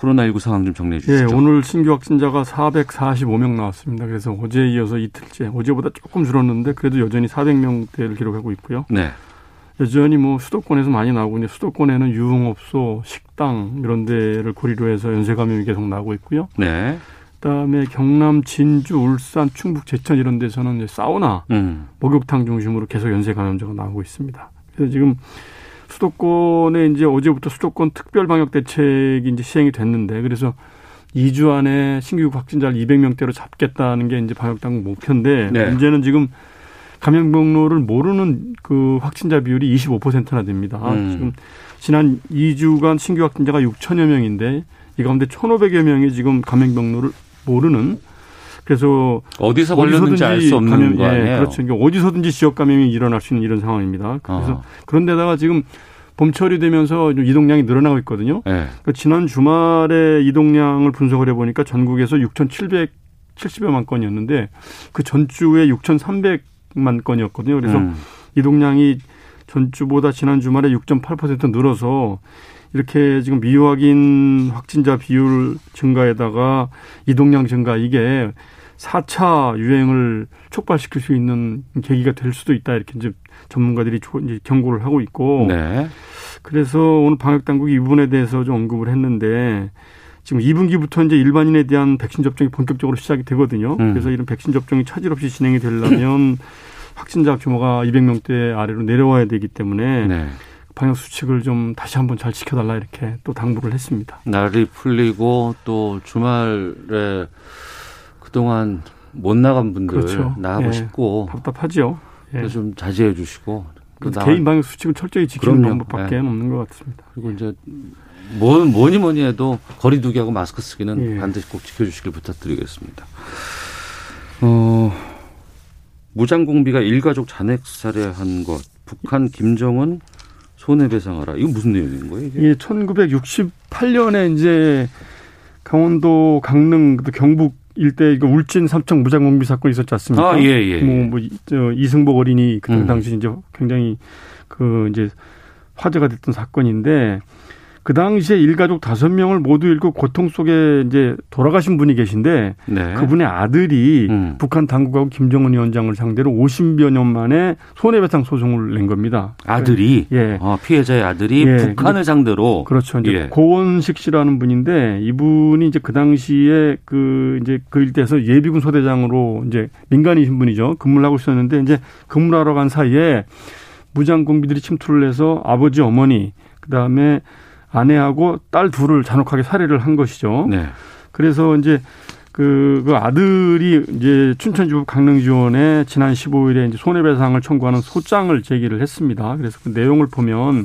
코로나19 상황 좀 정리해 예, 주시죠. 오늘 신규 확진자가 445명 나왔습니다. 그래서 어제에 이어서 이틀째, 어제보다 조금 줄었는데 그래도 여전히 400명대를 기록하고 있고요. 네. 여전히 뭐 수도권에서 많이 나오고 있는데 수도권에는 유흥업소, 식당 이런 데를 고리로 해서 연쇄 감염이 계속 나오고 있고요. 네. 그다음에 경남, 진주, 울산, 충북, 제천 이런 데서는 사우나, 음. 목욕탕 중심으로 계속 연쇄 감염자가 나오고 있습니다. 그래서 지금 수도권에 이제 어제부터 수도권 특별 방역 대책이 이제 시행이 됐는데 그래서 2주 안에 신규 확진자를 200명대로 잡겠다는 게 이제 방역 당국 목표인데 네. 문제는 지금 감염 경로를 모르는 그 확진자 비율이 25%나 됩니다. 음. 지금 지난 2주간 신규 확진자가 6천여 명인데 이 가운데 1,500여 명이 지금 감염 경로를 모르는 그래서 어디서 걸렸는지 알 수 없는 감염, 거 아니에요? 예, 그렇죠. 그러니까 어디서든지 지역 감염이 일어날 수 있는 이런 상황입니다. 그래서 어. 그런데다가 지금 봄철이 되면서 좀 이동량이 늘어나고 있거든요. 네. 그러니까 지난 주말에 이동량을 분석을 해보니까 전국에서 6,770여만 건이었는데 그 전주에 6,300만 건이었거든요. 그래서 음. 이동량이 전주보다 지난 주말에 6.8% 늘어서 이렇게 지금 미확인 확진자 비율 증가에다가 이동량 증가 이게 4차 유행을 촉발시킬 수 있는 계기가 될 수도 있다 이렇게 이제 전문가들이 조- 이제 경고를 하고 있고 네. 그래서 오늘 방역 당국이 이 부분에 대해서 좀 언급을 했는데 지금 2분기부터 이제 일반인에 대한 백신 접종이 본격적으로 시작이 되거든요. 음. 그래서 이런 백신 접종이 차질 없이 진행이 되려면 확진자 규모가 200명대 아래로 내려와야 되기 때문에 네. 방역 수칙을 좀 다시 한번 잘 지켜달라 이렇게 또 당부를 했습니다. 날이 풀리고 또 주말에 그동안 못 나간 분들 그렇죠. 나가고 예. 싶고 답답하지요. 예. 좀 자제해 주시고 또 나가- 개인 방역 수칙을 철저히 지키는 그럼요. 방법밖에 예. 없는 것 같습니다. 그리고 이제 뭐, 뭐니 뭐니 해도 거리두기하고 마스크 쓰기는 예. 반드시 꼭 지켜주시길 부탁드리겠습니다. 어, 무장공비가 일가족 잔액 살해한 것, 북한 김정은 손해배상하라. 이거 무슨 내용인 거예요? 이게? 이게 1968년에 이제 강원도 강릉 또 경북 일대 이거 울진 삼청 무장공비 사건이 있었지 않습니까? 아, 예, 예. 뭐, 뭐, 이- 저, 이승복 어린이 그 음. 당시 이제 굉장히 그 이제 화제가 됐던 사건인데 그 당시에 일가족 다섯 명을 모두 잃고 고통 속에 이제 돌아가신 분이 계신데 네. 그분의 아들이 음. 북한 당국하고 김정은 위원장을 상대로 50여 년 만에 손해배상 소송을 낸 겁니다. 아들이 예. 어, 피해자의 아들이 예. 북한을 상대로 그렇죠. 이제 예. 고원식 씨라는 분인데 이분이 이제 그 당시에 그 이제 그 일대에서 예비군 소대장으로 이제 민간이신 분이죠. 근무를 하고 있었는데 이제 근무하러 간 사이에 무장 공비들이 침투를 해서 아버지 어머니 그다음에 아내하고 딸 둘을 잔혹하게 살해를 한 것이죠. 네. 그래서 이제 그, 그 아들이 이제 춘천지법 강릉지원에 지난 15일에 이제 손해배상을 청구하는 소장을 제기를 했습니다. 그래서 그 내용을 보면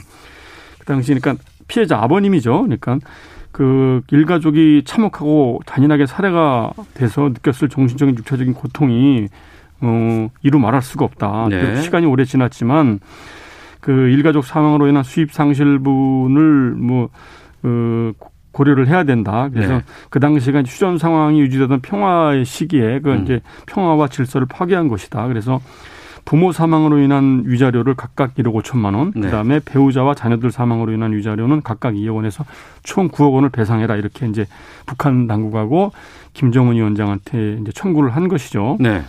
그 당시 그러니까 피해자 아버님이죠. 그러니까 그 일가족이 참혹하고 잔인하게 살해가 돼서 느꼈을 정신적인 육체적인 고통이 어 이루 말할 수가 없다. 네. 시간이 오래 지났지만 그 일가족 사망으로 인한 수입 상실분을 뭐 어, 고려를 해야 된다. 그래서 네. 그 당시가 휴전 상황이 유지되던 평화의 시기에 그 음. 이제 평화와 질서를 파괴한 것이다. 그래서 부모 사망으로 인한 위자료를 각각 1억 5천만 원, 네. 그다음에 배우자와 자녀들 사망으로 인한 위자료는 각각 2억 원에서 총 9억 원을 배상해라 이렇게 이제 북한 당국하고 김정은 위원장한테 이제 청구를 한 것이죠. 네.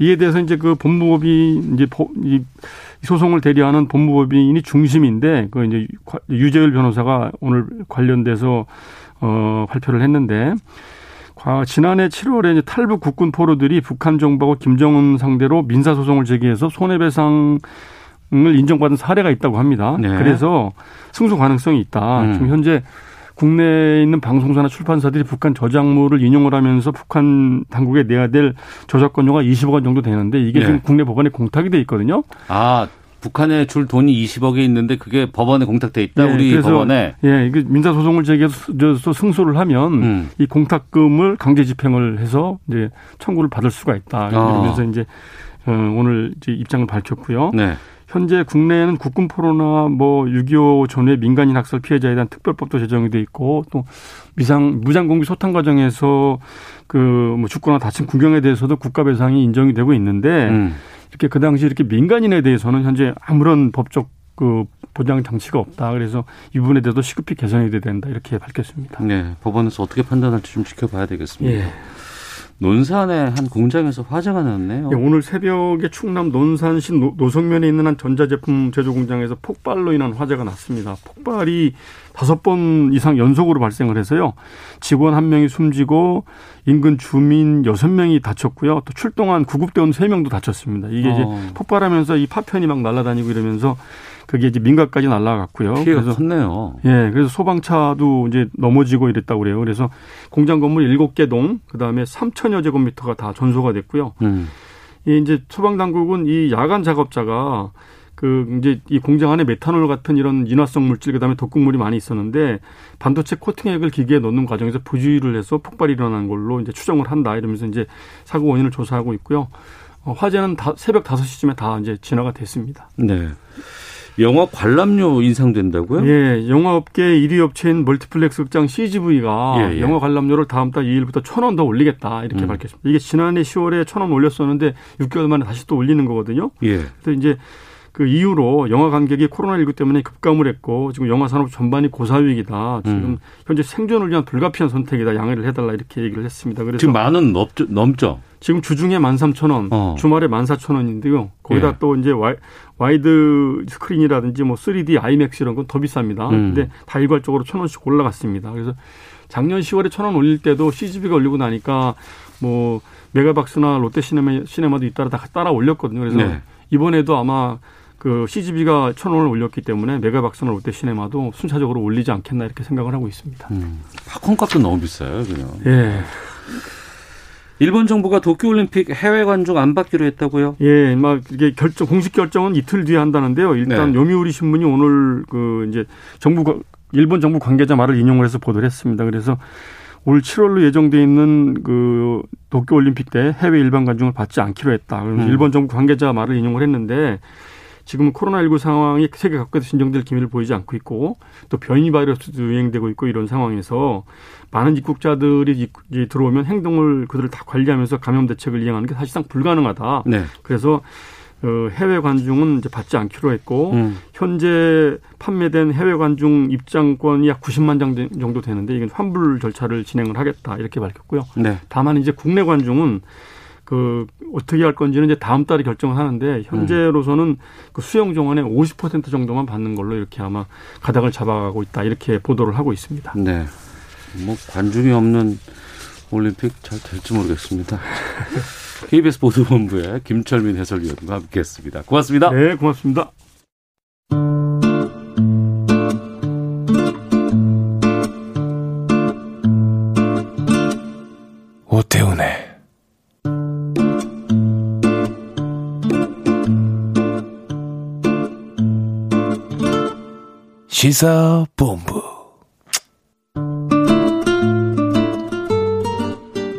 이에 대해서 이제 그 법무법이 이제 이 소송을 대리하는 법무법인이 중심인데 그 이제 유재열 변호사가 오늘 관련돼서 어 발표를 했는데 지난해 7월에 이제 탈북 국군 포로들이 북한 정부하고 김정은 상대로 민사 소송을 제기해서 손해배상 을 인정받은 사례가 있다고 합니다. 네. 그래서 승소 가능성이 있다. 음. 지금 현재 국내에 있는 방송사나 출판사들이 북한 저작물을 인용을 하면서 북한 당국에 내야 될 저작권료가 20억 원 정도 되는데 이게 네. 지금 국내 법원에 공탁이 돼 있거든요. 아, 북한에 줄 돈이 20억이 있는데 그게 법원에 공탁돼 있다. 네, 우리 법원에. 예, 이게 민사 소송을 제기해서 승소를 하면 음. 이 공탁금을 강제 집행을 해서 이제 청구를 받을 수가 있다. 이러면서 어. 이제 어, 오늘 이제 입장을 밝혔고요. 네. 현재 국내에는 국군 포로나 뭐 6.25 전후의 민간인 학살 피해자에 대한 특별법도 제정이 돼 있고 또 미상 무장 공비 소탕 과정에서 그뭐 죽거나 다친 국경에 대해서도 국가 배상이 인정이 되고 있는데 음. 이렇게 그 당시 이렇게 민간인에 대해서는 현재 아무런 법적 그 보장 장치가 없다. 그래서 이 부분에 대해서 시급히 개선이 돼야 된다. 이렇게 밝혔습니다. 네. 법원에서 어떻게 판단할지 좀 지켜봐야 되겠습니다. 예. 논산의 한 공장에서 화재가 났네요. 네, 오늘 새벽에 충남 논산시 노성면에 있는 한 전자제품 제조 공장에서 폭발로 인한 화재가 났습니다. 폭발이 다섯 번 이상 연속으로 발생을 해서요. 직원 한 명이 숨지고 인근 주민 여섯 명이 다쳤고요. 또 출동한 구급대원 세 명도 다쳤습니다. 이게 어. 이제 폭발하면서 이 파편이 막 날아다니고 이러면서 그게 이제 민가까지 날아갔고요. 피해가 그래서 컸네요. 예, 그래서 소방차도 이제 넘어지고 이랬다고 그래요. 그래서 공장 건물 일곱 개 동, 그 다음에 3천여 제곱미터가 다 전소가 됐고요. 음. 이 이제 소방 당국은 이 야간 작업자가 그 이제 이 공장 안에 메탄올 같은 이런 인화성 물질 그다음에 독극물이 많이 있었는데 반도체 코팅액을 기계에 넣는 과정에서 부주의를 해서 폭발이 일어난 걸로 이제 추정을 한다 이러면서 이제 사고 원인을 조사하고 있고요. 어, 화재는 다 새벽 5시쯤에 다 이제 진화가 됐습니다. 네. 영화 관람료 인상된다고요? 예, 영화업계 1위 업체인 멀티플렉스 극장 CGV가 예, 예. 영화 관람료를 다음 달 2일부터 1,000원 더 올리겠다 이렇게 음. 밝혔습니다. 이게 지난해 10월에 1,000원 올렸었는데 6개월 만에 다시 또 올리는 거거든요. 예. 그래서 이제 그 이후로 영화 관객이 코로나19 때문에 급감을 했고 지금 영화 산업 전반이 고사위기다. 지금 음. 현재 생존을 위한 불가피한 선택이다. 양해를 해달라 이렇게 얘기를 했습니다. 그래서 지금 만원 넘죠, 넘죠. 지금 주중에 만 삼천 원, 어. 주말에 만 사천 원인데요. 거기다 예. 또 이제 와이, 와이드 스크린이라든지 뭐 3D 아이맥스 이런 건 더 비쌉니다. 음. 근데 다 일괄적으로 천 원씩 올라갔습니다. 그래서 작년 10월에 천 원 올릴 때도 CGV가 올리고 나니까 뭐 메가박스나 롯데시네마 시네마도 잇따라 다 따라 올렸거든요. 그래서 네. 이번에도 아마 그 CGV가 천 원을 올렸기 때문에 메가박스나 롯데시네마도 순차적으로 올리지 않겠나 이렇게 생각을 하고 있습니다. 음. 팝콘 값도 너무 비싸요, 그냥. 예. 일본 정부가 도쿄올림픽 해외 관중 안 받기로 했다고요? 예, 막 이게 결정 공식 결정은 이틀 뒤에 한다는데요. 일단 네. 요미우리 신문이 오늘 그 이제 정부 일본 정부 관계자 말을 인용을 해서 보도를 했습니다. 그래서 올 7월로 예정돼 있는 그 도쿄 올림픽 때 해외 일반 관중을 받지 않기로 했다. 음. 일본 정부 관계자 말을 인용을 했는데 지금 코로나19 상황이 세계 각국에서 진정될 기미를 보이지 않고 있고 또 변이 바이러스도 유행되고 있고 이런 상황에서 많은 입국자들이 들어오면 행동을 그들을 다 관리하면서 감염 대책을 이행하는 게 사실상 불가능하다. 네. 그래서 어, 해외 관중은 이제 받지 않기로 했고 음. 현재 판매된 해외 관중 입장권이 약 90만 장 정도 되는데 이건 환불 절차를 진행을 하겠다 이렇게 밝혔고요. 네. 다만 이제 국내 관중은 그 어떻게 할 건지는 이제 다음 달에 결정을 하는데 현재로서는 그 수용 정원의 50% 정도만 받는 걸로 이렇게 아마 가닥을 잡아가고 있다 이렇게 보도를 하고 있습니다. 네. 뭐 관중이 없는 올림픽 잘 될지 모르겠습니다. KBS 보도본부의 김철민 해설위원과 함께했습니다. 고맙습니다. 네, 고맙습니다. 시사본부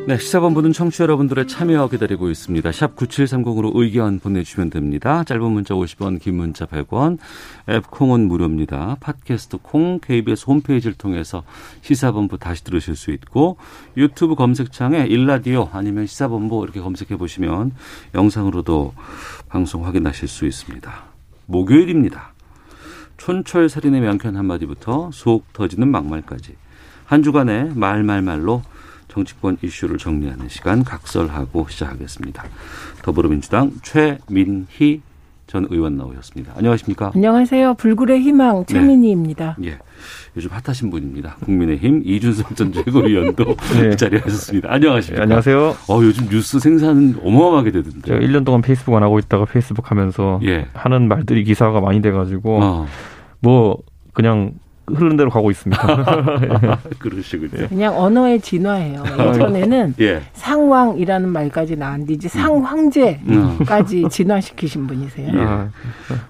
네, 시사본부는 청취자 여러분들의 참여 기다리고 있습니다. 샵 9730으로 의견 보내주시면 됩니다. 짧은 문자 50원, 긴 문자 100원, 앱 콩은 무료입니다. 팟캐스트 콩, KBS 홈페이지를 통해서 시사본부 다시 들으실 수 있고 유튜브 검색창에 일라디오 아니면 시사본부 이렇게 검색해 보시면 영상으로도 방송 확인하실 수 있습니다. 목요일입니다. 촌철살인의 명쾌한 한마디부터 속 터지는 막말까지 한 주간의 말말말로 정치권 이슈를 정리하는 시간 각설하고 시작하겠습니다. 더불어민주당 최민희 전 의원 나오셨습니다. 안녕하십니까? 안녕하세요. 불굴의 희망 최민희입니다. 예. 요즘 핫하신 분입니다. 국민의힘 이준석 전 최고위원도 네. 그 자리에 하셨습니다. 안녕하십니까? 네, 안녕하세요. 어, 요즘 뉴스 생산 어마어마하게 되던데. 제가 1년 동안 페이스북 안 하고 있다가 페이스북 하면서 예. 하는 말들이 기사가 많이 돼가지고 어, 뭐 그냥 흐르는 대로 가고 있습니다. 그러시군요. 그냥 언어의 진화예요. 예전에는 예. 상왕이라는 말까지 나왔는데 이제 상황제까지 진화시키신 분이세요. 예. 아,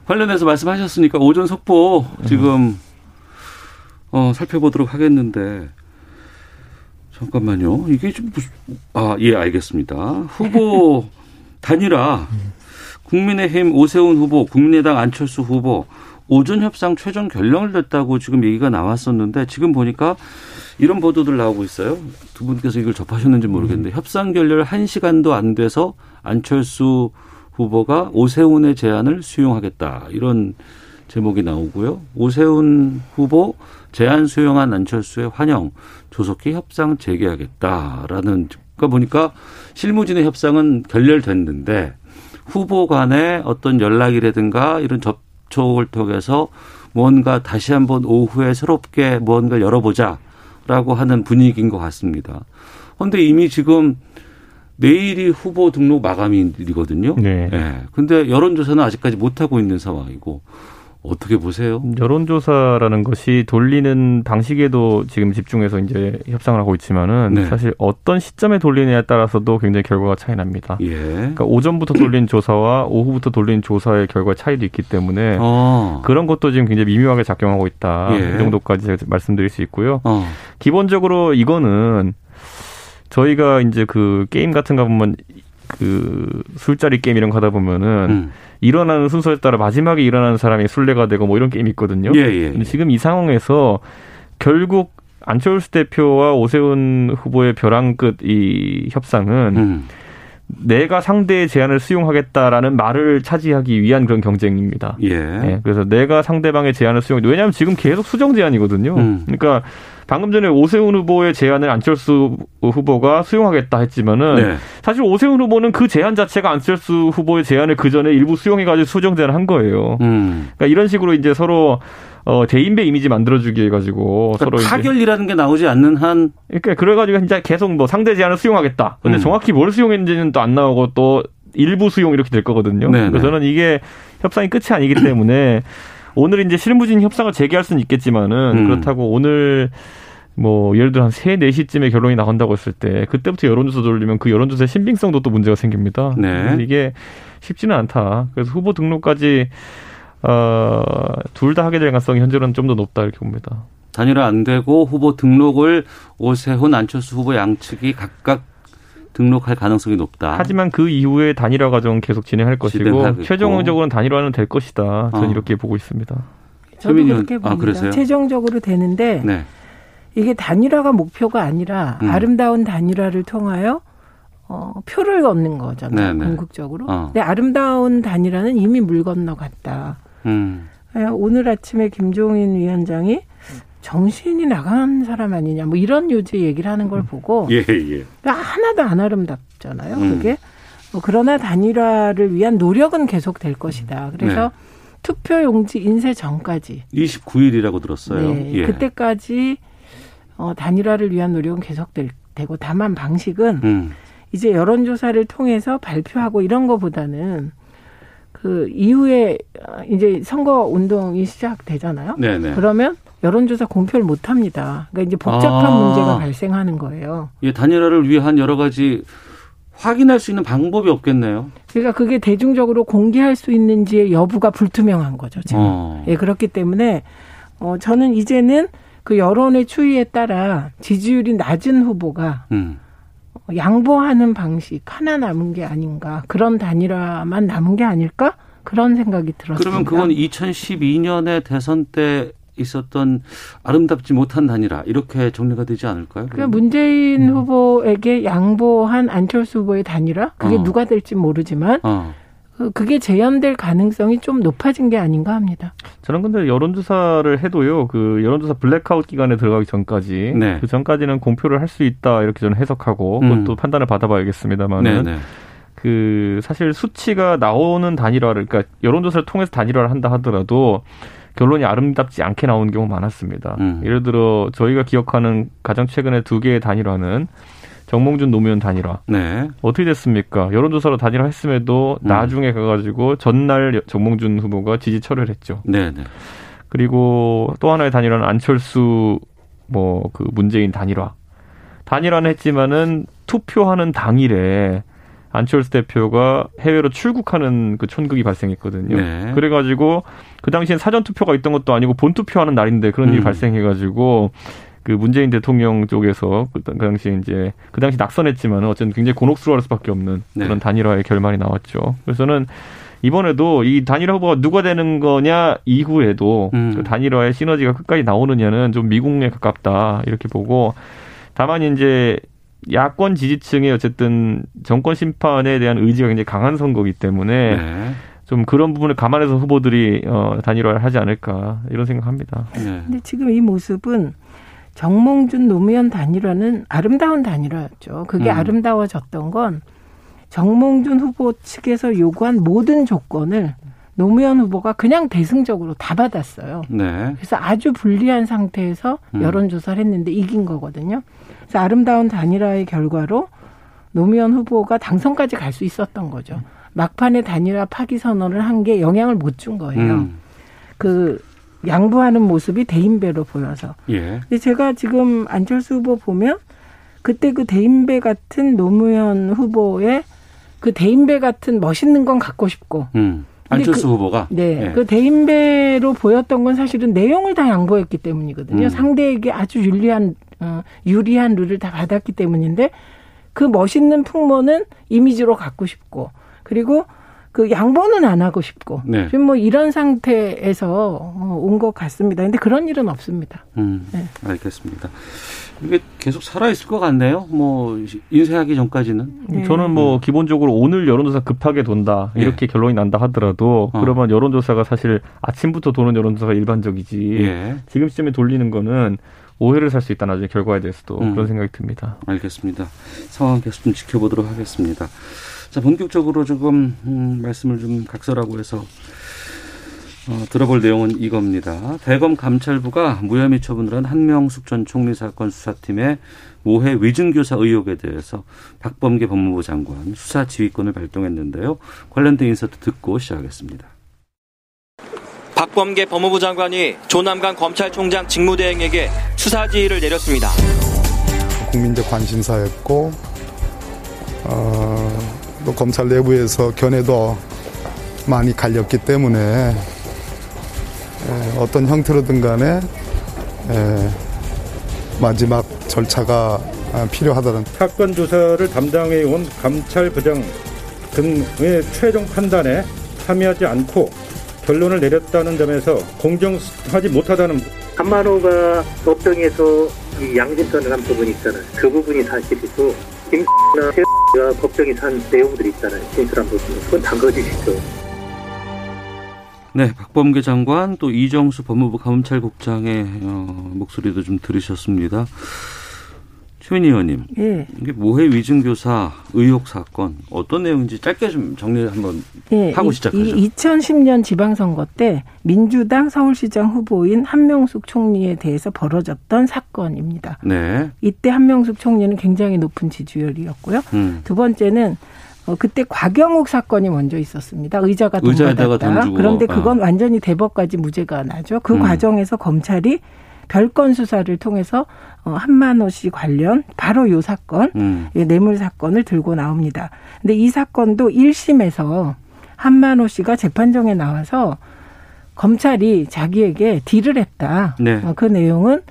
관련해서 말씀하셨으니까 오전 속보 지금 어, 살펴보도록 하겠는데 잠깐만요. 이게 좀 무슨 아, 예, 알겠습니다. 후보 단일화 국민의힘 오세훈 후보, 국민의당 안철수 후보 오전 협상 최종 결론을 냈다고 지금 얘기가 나왔었는데 지금 보니까 이런 보도들 나오고 있어요. 두 분께서 이걸 접하셨는지 모르겠는데 협상 결렬 한시간도 안 돼서 안철수 후보가 오세훈의 제안을 수용하겠다. 이런 제목이 나오고요. 오세훈 후보 제안 수용한 안철수의 환영 조속히 협상 재개하겠다라는 그러니까 보니까 실무진의 협상은 결렬됐는데 후보 간의 어떤 연락이라든가 이런 접 촉을 통해서 뭔가 다시 한번 오후에 새롭게 무언가를 열어보자라고 하는 분위기인 것 같습니다. 그런데 이미 지금 내일이 후보 등록 마감일이거든요. 네. 예. 근데 여론조사는 아직까지 못하고 있는 상황이고 어떻게 보세요? 여론조사라는 것이 돌리는 방식에도 지금 집중해서 이제 협상을 하고 있지만은 네. 사실 어떤 시점에 돌리느냐에 따라서도 굉장히 결과가 차이 납니다. 예. 그러니까 오전부터 돌린 조사와 오후부터 돌린 조사의 결과 차이도 있기 때문에 어. 그런 것도 지금 굉장히 미묘하게 작용하고 있다. 예. 이 정도까지 제가 말씀드릴 수 있고요. 어. 기본적으로 이거는 저희가 이제 그 게임 같은 거 보면 그 술자리 게임 이런 거 하다 보면은 음. 일어나는 순서에 따라 마지막에 일어나는 사람이 술래가 되고 뭐 이런 게임 있거든요. 예, 예. 근데 지금 이 상황에서 결국 안철수 대표와 오세훈 후보의 벼랑 끝 이 협상은 음. 내가 상대의 제안을 수용하겠다라는 말을 차지하기 위한 그런 경쟁입니다. 예. 예, 그래서 내가 상대방의 제안을 수용. 왜냐하면 지금 계속 수정 제안이거든요. 음. 그러니까 방금 전에 오세훈 후보의 제안을 안철수 후보가 수용하겠다 했지만은 네. 사실 오세훈 후보는 그 제안 자체가 안철수 후보의 제안을 그 전에 일부 수용해가지고 수정 제안을 한 거예요. 음. 그러니까 이런 식으로 이제 서로 어, 대인배 이미지 만들어주기 해가지고 서로 그러니까 이제 타결이라는 게 나오지 않는 한 그러니까 그래가지고 이제 계속 뭐 상대 제안을 수용하겠다. 근데 음. 정확히 뭘 수용했는지는 또 안 나오고 또 일부 수용 이렇게 될 거거든요. 네네. 그래서 저는 이게 협상이 끝이 아니기 때문에 오늘 이제 실무진 협상을 재개할 수는 있겠지만은 음. 그렇다고 오늘 뭐 예를 들어 한 3, 4시쯤에 결론이 나온다고 했을 때 그때부터 여론조사 돌리면 그 여론조사의 신빙성도 또 문제가 생깁니다. 네. 이게 쉽지는 않다. 그래서 후보 등록까지 어, 둘 다 하게 될 가능성이 현재로는 좀 더 높다 이렇게 봅니다. 단일화 안 되고 후보 등록을 오세훈 안철수 후보 양측이 각각 등록할 가능성이 높다. 하지만 그 이후에 단일화 과정은 계속 진행할 것이고. 최종적으로는 단일화는 될 것이다. 저는 어. 이렇게 보고 있습니다. 저도 그렇게 아, 봅니다. 그러세요? 최종적으로 되는데 네. 이게 단일화가 목표가 아니라 음. 아름다운 단일화를 통하여 어, 표를 얻는 거잖아요. 네네. 궁극적으로. 어. 근데 아름다운 단일화는 이미 물 건너갔다. 음. 예, 오늘 아침에 김종인 위원장이 정신이 나간 사람 아니냐 뭐 이런 요지 얘기를 하는 걸 보고 예, 예. 그러니까 하나도 안 아름답잖아요. 음. 그게 어, 그러나 단일화를 위한 노력은 계속 될 것이다. 그래서 네. 투표 용지 인쇄 전까지 29일이라고 들었어요. 네, 예. 그때까지 어, 단일화를 위한 노력은 계속 될, 되고 다만 방식은 음. 이제 여론조사를 통해서 발표하고 이런 거보다는 그 이후에 어, 이제 선거 운동이 시작되잖아요. 네, 네. 그러면 여론조사 공표를 못 합니다. 그러니까 이제 복잡한 아. 문제가 발생하는 거예요. 예, 단일화를 위한 여러 가지 확인할 수 있는 방법이 없겠네요. 그러니까 그게 대중적으로 공개할 수 있는지의 여부가 불투명한 거죠. 지금. 어. 예, 그렇기 때문에 어 저는 이제는 그 여론의 추이에 따라 지지율이 낮은 후보가 음. 양보하는 방식 하나 남은 게 아닌가 그런 단일화만 남은 게 아닐까 그런 생각이 들었습니다. 그러면 그건 2012년에 대선 때 있었던 아름답지 못한 단일화 이렇게 정리가 되지 않을까요? 그러니까 문재인 후보에게 양보한 안철수 후보의 단일화 그게 어. 누가 될지 모르지만 어. 그- 그게 재현될 가능성이 좀 높아진 게 아닌가 합니다. 저는 근데 여론조사를 해도요, 그 여론조사 블랙아웃 기간에 들어가기 전까지, 네. 그 전까지는 공표를 할 수 있다 이렇게 저는 해석하고 음. 그것도 판단을 받아봐야겠습니다만은 네 네. 그 사실 수치가 나오는 단일화를 그러니까 여론조사를 통해서 단일화를 한다 하더라도 결론이 아름답지 않게 나오는 경우 많았습니다. 음. 예를 들어 저희가 기억하는 가장 최근에 두 개의 단일화는 정몽준 노무현 단일화 네. 어떻게 됐습니까? 여론조사로 단일화 했음에도 음. 나중에 가가지고 전날 정몽준 후보가 지지 철회를 했죠. 네 네. 그리고 또 하나의 단일화는 안철수 뭐 그 문재인 단일화. 단일화는 했지만은 투표하는 당일에 안철수 대표가 해외로 출국하는 그 촌극이 발생했거든요. 네. 그래가지고 그 당시엔 사전 투표가 있던 것도 아니고 본 투표하는 날인데 그런 일이 음. 발생해가지고 그 문재인 대통령 쪽에서 그 당시 이제 그 당시 낙선했지만은 어쨌든 굉장히 곤혹스러워할 수밖에 없는 네. 그런 단일화의 결말이 나왔죠. 그래서는 이번에도 이 단일화 후보가 누가 되는 거냐 이후에도 음. 그 단일화의 시너지가 끝까지 나오느냐는 좀 미궁에 가깝다 이렇게 보고 다만 이제 야권 지지층의 어쨌든 정권 심판에 대한 의지가 굉장히 강한 선거기 때문에 네. 좀 그런 부분을 감안해서 후보들이 어 단일화를 하지 않을까 이런 생각합니다. 네. 근데 지금 이 모습은 정몽준 노무현 단일화는 아름다운 단일화였죠. 그게 음. 아름다워졌던 건 정몽준 후보 측에서 요구한 모든 조건을 노무현 후보가 그냥 대승적으로 다 받았어요. 네. 그래서 아주 불리한 상태에서 음. 여론조사를 했는데 이긴 거거든요. 그래서 아름다운 단일화의 결과로 노무현 후보가 당선까지 갈 수 있었던 거죠. 막판에 단일화 파기 선언을 한 게 영향을 못 준 거예요. 음. 그 양보하는 모습이 대인배로 보여서. 예. 근데 제가 지금 안철수 후보 보면 그때 그 대인배 같은 노무현 후보의 그 대인배 같은 멋있는 건 갖고 싶고 음. 안철수 그- 후보가 네. 예. 그 대인배로 보였던 건 사실은 내용을 다 양보했기 때문이거든요. 음. 상대에게 아주 유리한, 어, 유리한 룰을 다 받았기 때문인데 그 멋있는 풍모는 이미지로 갖고 싶고 그리고 그 양보는 안 하고 싶고 네. 지금 뭐 이런 상태에서 어, 온것 같습니다. 근데 그런 일은 없습니다. 음, 네. 알겠습니다. 이게 계속 살아 있을 것 같네요. 뭐 인쇄하기 전까지는. 네. 저는 뭐 기본적으로 오늘 여론조사 급하게 돈다 이렇게 결론이 난다 하더라도 어. 그러면 여론조사가 사실 아침부터 도는 여론조사가 일반적이지 예. 지금 시점에 돌리는 거는 오해를 살 수 있다 나중에 결과에 대해서도 음. 그런 생각이 듭니다. 알겠습니다. 상황 계속 좀 지켜보도록 하겠습니다. 자, 본격적으로 조금 음, 말씀을 좀 각설하고 해서 어, 들어볼 내용은 이겁니다. 대검 감찰부가 무혐의 처분을 한 한명숙 전 총리 사건 수사팀의 모해 위증교사 의혹에 대해서 박범계 법무부 장관 수사 지휘권을 발동했는데요. 관련된 인서트 듣고 시작하겠습니다. 박범계 법무부 장관이 조남관 검찰총장 직무대행에게 수사 지휘를 내렸습니다. 국민적 관심사였고 어, 또 검찰 내부에서 견해도 많이 갈렸기 때문에 에, 어떤 형태로든 간에 에, 마지막 절차가 아, 필요하다는 사건 조사를 담당해 온 감찰부장 등의 최종 판단에 참여하지 않고 결론을 내렸다는 점에서 공정하지 못하다는 한만호가 법정에서 이 양심선을 한 부분이 있잖아요. 그 부분이 사실이고 김나 가 법정에서 한 내용들이 있잖아요. 진술한 부분. 그건 다 거짓이죠. 네, 박범계 장관 또 이정수 법무부 감찰국장의 어, 목소리도 좀 들으셨습니다. 최민희 의원님, 예. 이게 모해 위증 교사 의혹 사건 어떤 내용인지 짧게 좀 정리 한번 예, 하고 이- 시작하죠. 이 2010년 지방선거 때 민주당 서울시장 후보인 한명숙 총리에 대해서 벌어졌던 사건입니다. 네, 이때 한명숙 총리는 굉장히 높은 지지율이었고요. 음, 두 번째는 어, 그때 곽영욱 사건이 먼저 있었습니다. 의자가 돈 의자에다가 주고, 그런데 어. 그건 완전히 대법까지 무죄가 나죠. 그 음. 과정에서 검찰이 별건 수사를 통해서 어, 한만호 씨 관련 바로 요 사건 음, 예, 뇌물 사건을 들고 나옵니다. 근데 이 사건도 1심에서 한만호 씨가 재판정에 나와서 검찰이 자기에게 딜을 했다. 네. 어, 그 내용은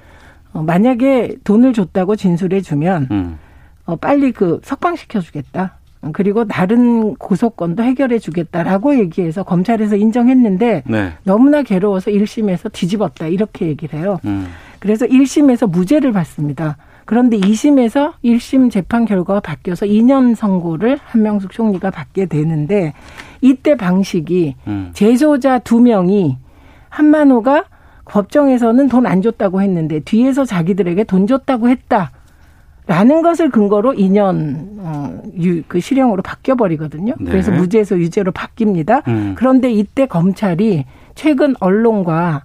어, 만약에 돈을 줬다고 진술해 주면 음, 어, 빨리 그 석방시켜 주겠다. 어, 그리고 다른 고소건도 해결해 주겠다라고 얘기해서 검찰에서 인정했는데 네, 너무나 괴로워서 1심에서 뒤집었다. 이렇게 얘기를 해요. 음, 그래서 1심에서 무죄를 받습니다. 그런데 2심에서 1심 재판 결과가 바뀌어서 2년 선고를 한명숙 총리가 받게 되는데 이때 방식이 음. 재소자 두 명이 한만호가 법정에서는 돈 안 줬다고 했는데 뒤에서 자기들에게 돈 줬다고 했다. 라는 것을 근거로 2년 어, 유, 그 실형으로 바뀌어 버리거든요. 네. 그래서 무죄에서 유죄로 바뀝니다. 음. 그런데 이때 검찰이 최근 언론과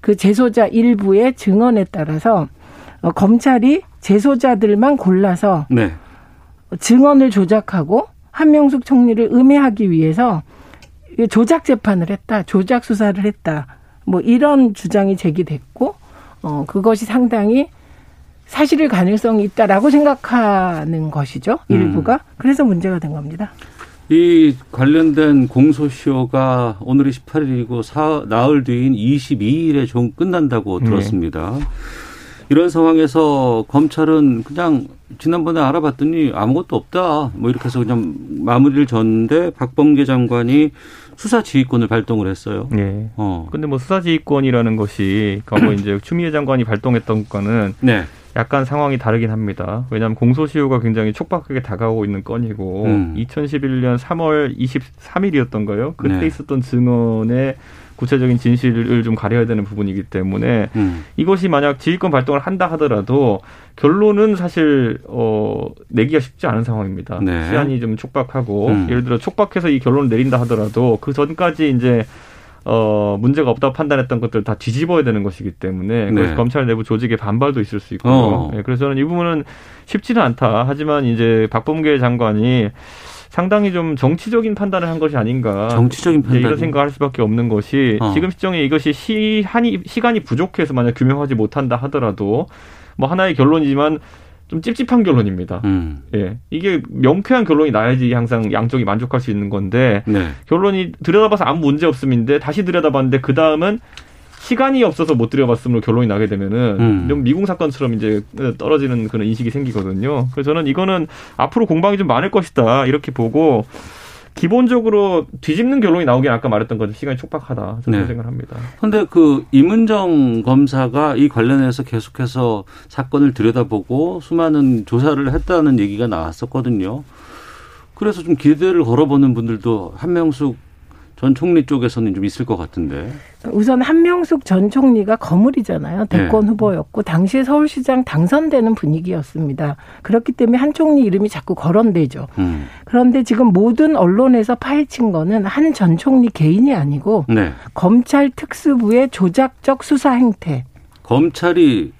그 재소자 일부의 증언에 따라서 어, 검찰이 재소자들만 골라서 네. 증언을 조작하고 한명숙 총리를 음해하기 위해서 조작 재판을 했다, 조작 수사를 했다, 뭐 이런 주장이 제기됐고, 어 그것이 상당히 사실일 가능성이 있다라고 생각하는 것이죠 일부가. 그래서 문제가 된 겁니다. 이 관련된 공소시효가 오늘이 18일이고 사, 나흘 뒤인 22일에 좀 끝난다고 네. 들었습니다. 이런 상황에서 검찰은 그냥 지난번에 알아봤더니 아무것도 없다. 뭐 이렇게 해서 그냥 마무리를 졌는데 박범계 장관이 수사 지휘권을 발동을 했어요. 예. 어. 근데 뭐 수사지휘권이라는 것이 과거 이제 추미애 장관이 발동했던 것과는 네. 약간 상황이 다르긴 합니다. 왜냐하면 공소시효가 굉장히 촉박하게 다가오고 있는 건이고 음. 2011년 3월 23일이었던가요? 그때 네. 있었던 증언의 구체적인 진실을 좀 가려야 되는 부분이기 때문에 음. 이것이 만약 지휘권 발동을 한다 하더라도 결론은 사실 어 내기가 쉽지 않은 상황입니다. 네. 시한이 좀 촉박하고 음. 예를 들어 촉박해서 이 결론을 내린다 하더라도 그 전까지 이제 어 문제가 없다고 판단했던 것들 다 뒤집어야 되는 것이기 때문에 네. 그래서 검찰 내부 조직의 반발도 있을 수 있고요. 어. 예, 그래서 저는 이 부분은 쉽지는 않다. 하지만 이제 박범계 장관이 상당히 좀 정치적인 판단을 한 것이 아닌가. 정치적인 이제 이런 판단이. 생각을 할 수밖에 없는 것이 어. 지금 시점에 이것이 시한이 시간이 부족해서 만약 규명하지 못한다 하더라도 뭐 하나의 결론이지만 좀 찝찝한 결론입니다. 음. 예. 이게 명쾌한 결론이 나야지 항상 양쪽이 만족할 수 있는 건데 네. 결론이 들여다봐서 아무 문제 없음인데 다시 들여다봤는데 그 다음은 시간이 없어서 못 들여봤음으로 결론이 나게 되면은 음. 좀 미궁 사건처럼 이제 떨어지는 그런 인식이 생기거든요. 그래서 저는 이거는 앞으로 공방이 좀 많을 것이다 이렇게 보고 기본적으로 뒤집는 결론이 나오긴 아까 말했던 것처럼 시간이 촉박하다 저는 네. 생각을 합니다. 근데 그 임은정 검사가 이 관련해서 계속해서 사건을 들여다보고 수많은 조사를 했다는 얘기가 나왔었거든요. 그래서 좀 기대를 걸어보는 분들도 한명숙 전 총리 쪽에서는 좀 있을 것 같은데. 우선 한명숙 전 총리가 거물이잖아요. 대권 네. 후보였고 당시에 서울시장 당선되는 분위기였습니다. 그렇기 때문에 한 총리 이름이 자꾸 거론되죠. 음. 그런데 지금 모든 언론에서 파헤친 거는 한 전 총리 개인이 아니고 네. 검찰 특수부의 조작적 수사 행태. 검찰이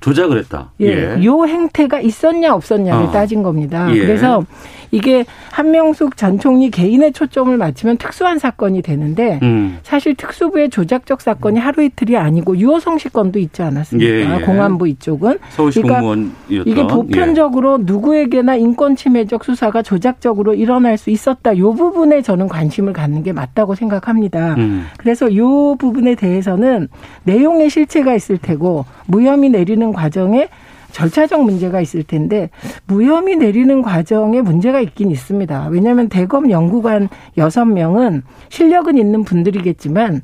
조작을 했다. 예. 요 행태가 있었냐 없었냐를 어. 따진 겁니다. 예. 그래서 이게 한명숙 전 총리 개인의 초점을 맞추면 특수한 사건이 되는데 음. 사실 특수부의 조작적 사건이 하루 이틀이 아니고 유호성 씨 건도 있지 않았습니까? 예, 예. 공안부 이쪽은 서울시 그러니까 공무원이었던. 이게 보편적으로 누구에게나 인권 침해적 수사가 조작적으로 일어날 수 있었다. 요 부분에 저는 관심을 갖는 게 맞다고 생각합니다. 예. 음. 그래서 요 부분에 대해서는 내용의 실체가 있을 테고 무혐의 내리는 과정에 절차적 문제가 있을 텐데 무혐의 내리는 과정에 문제가 있긴 있습니다. 왜냐하면 대검 연구관 여섯 명은 실력은 있는 분들이겠지만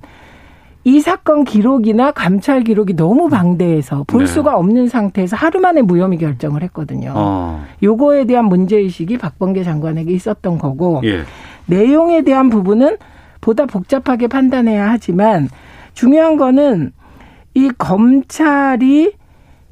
이 사건 기록이나 감찰 기록이 너무 방대해서 볼 네. 수가 없는 상태에서 하루 만에 무혐의 결정을 했거든요. 어. 요거에 대한 문제의식이 박범계 장관에게 있었던 거고 예. 내용에 대한 부분은 보다 복잡하게 판단해야 하지만 중요한 거는 이 검찰이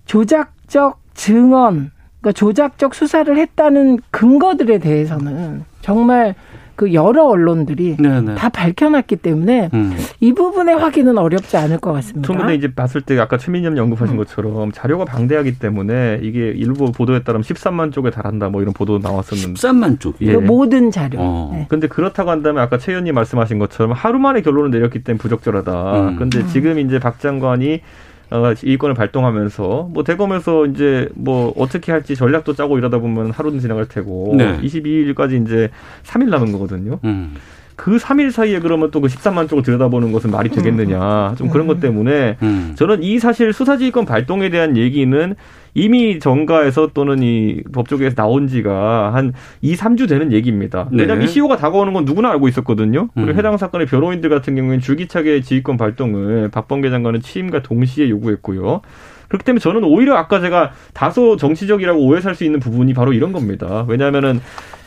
조작 적 증언, 그러니까 조작적 수사를 했다는 근거들에 대해서는 정말 그 여러 언론들이 네네. 다 밝혀놨기 때문에 음. 이 부분의 확인은 어렵지 않을 것 같습니다. 전 근데 이제 봤을 때 아까 최민영 음. 연구하신 것처럼 자료가 방대하기 때문에 이게 일부 보도에 따르면 13만 쪽에 달한다 뭐 이런 보도 나왔었는데 13만 쪽. 예. 그 모든 자료. 어. 네. 근데 그렇다고 한다면 아까 최 의원님 말씀하신 것처럼 하루 만에 결론을 내렸기 때문에 부적절하다. 음. 근데 지금 이제 박 장관이 어, 이권을 발동하면서 뭐 대검에서 이제 뭐 어떻게 할지 전략도 짜고 이러다 보면 하루는 지나갈 테고 네. 22일까지 이제 3일 남은 거거든요. 음. 그 3일 사이에 그러면 또 그 13만 쪽을 들여다보는 것은 말이 되겠느냐. 좀 그런 것 때문에 음. 저는 이 사실 수사지휘권 발동에 대한 얘기는 이미 정가에서 또는 이 법조계에서 나온 지가 한 2, 3주 되는 얘기입니다. 네. 왜냐하면 이 시효가 다가오는 건 누구나 알고 있었거든요. 그리고 음. 해당 사건의 변호인들 같은 경우에는 줄기차게 지휘권 발동을 박범계 장관은 취임과 동시에 요구했고요. 그렇기 때문에 저는 오히려 아까 제가 다소 정치적이라고 오해 살 수 있는 부분이 바로 이런 겁니다. 왜냐하면은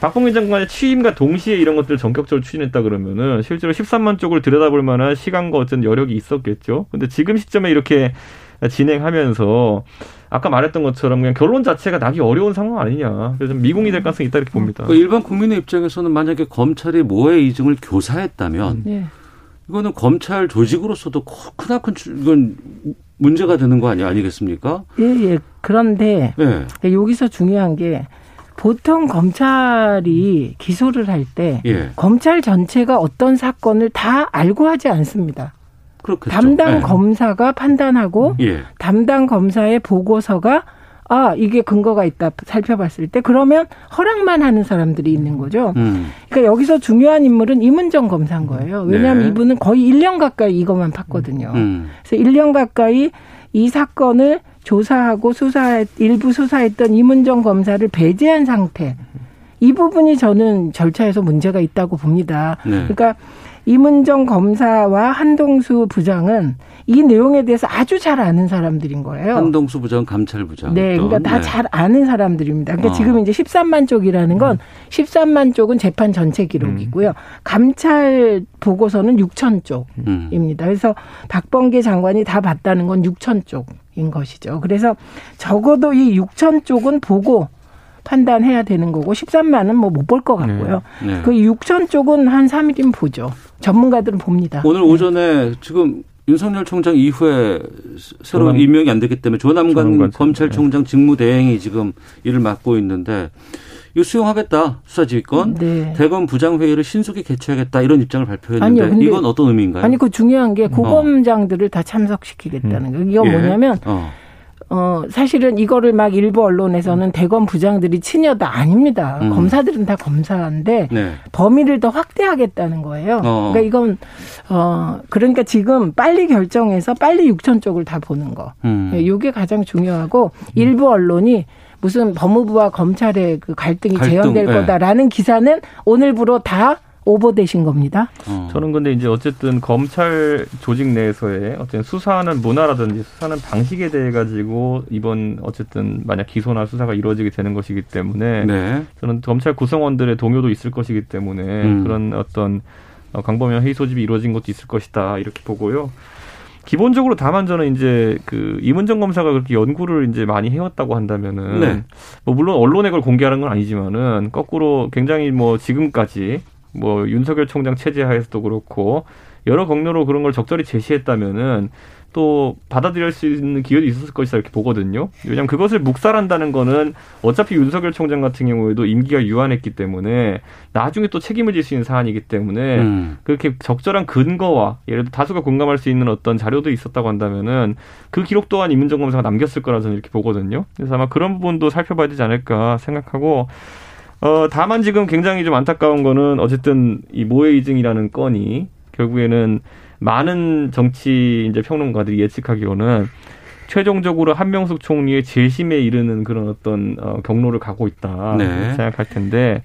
박봉계 장관의 취임과 동시에 이런 것들을 전격적으로 추진했다 그러면은 실제로 13만 쪽을 들여다볼 만한 시간과 어떤 여력이 있었겠죠. 근데 지금 시점에 이렇게 진행하면서 아까 말했던 것처럼 그냥 결론 자체가 나기 어려운 상황 아니냐. 그래서 미궁이 될 가능성이 있다 이렇게 봅니다. 그 일반 국민의 입장에서는 만약에 검찰이 모해 이증을 교사했다면 네. 이거는 검찰 조직으로서도 크나큰 주- 이건 문제가 되는 거 아니 아니겠습니까? 예, 예. 그런데 예. 여기서 중요한 게 보통 검찰이 기소를 할때 예. 검찰 전체가 어떤 사건을 다 알고 하지 않습니다. 그렇겠죠. 담당 예. 검사가 판단하고 예. 담당 검사의 보고서가 아 이게 근거가 있다 살펴봤을 때 그러면 허락만 하는 사람들이 있는 거죠. 음. 그러니까 여기서 중요한 인물은 임은정 검사인 거예요. 왜냐하면 네. 이분은 거의 1년 가까이 이것만 팠거든요. 음. 그래서 1년 가까이 이 사건을 조사하고 수사 일부 수사했던 임은정 검사를 배제한 상태. 이 부분이 저는 절차에서 문제가 있다고 봅니다. 네. 그러니까 임은정 검사와 한동수 부장은 이 내용에 대해서 아주 잘 아는 사람들인 거예요. 한동수 부장, 감찰부장. 네, 그러니까 다 네. 잘 아는 사람들입니다. 그러니까 어. 지금 이제 13만 쪽이라는 건 13만 쪽은 재판 전체 기록이고요. 감찰 보고서는 6천 쪽입니다. 음. 그래서 박범계 장관이 다 봤다는 건 6천 쪽인 것이죠. 그래서 적어도 이 6천 쪽은 보고 판단해야 되는 거고 13만은 뭐 못 볼 것 같고요. 네. 그 6천 쪽은 한 3일이면 보죠. 전문가들은 봅니다. 오늘 오전에 지금 윤석열 총장 이후에 새로 조남- 임명이 안 됐기 때문에 조남관 검찰총장 직무대행이 지금 일을 맡고 있는데 이거 수용하겠다 수사지휘권 네. 대검 부장회의를 신속히 개최하겠다 이런 입장을 발표했는데 아니요, 근데- 이건 어떤 의미인가요? 아니 그 중요한 게 고검장들을 다 참석시키겠다는 거예요. 이건 예. 뭐냐면 어. 어, 사실은 이거를 막 일부 언론에서는 대검 부장들이 친여다 아닙니다. 음. 검사들은 다 검사인데 네. 범위를 더 확대하겠다는 거예요. 어. 그러니까 이건 어 그러니까 지금 빨리 결정해서 빨리 6천 쪽을 다 보는 거. 음. 예, 이게 가장 중요하고 일부 언론이 무슨 법무부와 검찰의 그 갈등이 갈등, 재현될 예. 거다라는 기사는 오늘부로 다 오버되신 겁니다. 어. 저는 근데 이제 어쨌든 검찰 조직 내에서의 어떤 수사하는 문화라든지 수사하는 방식에 대해 가지고 이번 어쨌든 만약 기소나 수사가 이루어지게 되는 것이기 때문에 네. 저는 검찰 구성원들의 동요도 있을 것이기 때문에 음. 그런 어떤 어, 광범위한 회의 소집이 이루어진 것도 있을 것이다 이렇게 보고요. 기본적으로 다만 저는 이제 그 이문정 검사가 그렇게 연구를 이제 많이 해왔다고 한다면은 네. 뭐 물론 언론에 그걸 공개하는 건 아니지만은 거꾸로 굉장히 뭐 지금까지 뭐 윤석열 총장 체제 하에서도 그렇고 여러 경로로 그런 걸 적절히 제시했다면은 또 받아들일 수 있는 기회도 있었을 것이다 이렇게 보거든요. 왜냐하면 그것을 묵살한다는 거는 어차피 윤석열 총장 같은 경우에도 임기가 유한했기 때문에 나중에 또 책임을 질 수 있는 사안이기 때문에 음. 그렇게 적절한 근거와 예를 들어 다수가 공감할 수 있는 어떤 자료도 있었다고 한다면은 그 기록 또한 이문정 검사가 남겼을 거라 저는 이렇게 보거든요. 그래서 아마 그런 부분도 살펴봐야 되지 않을까 생각하고 어 다만 지금 굉장히 좀 안타까운 거는 어쨌든 이 모해 이증이라는 건이 결국에는 많은 정치 이제 평론가들이 예측하기로는 최종적으로 한명숙 총리의 재심에 이르는 그런 어떤 어, 경로를 가고 있다 네. 생각할 텐데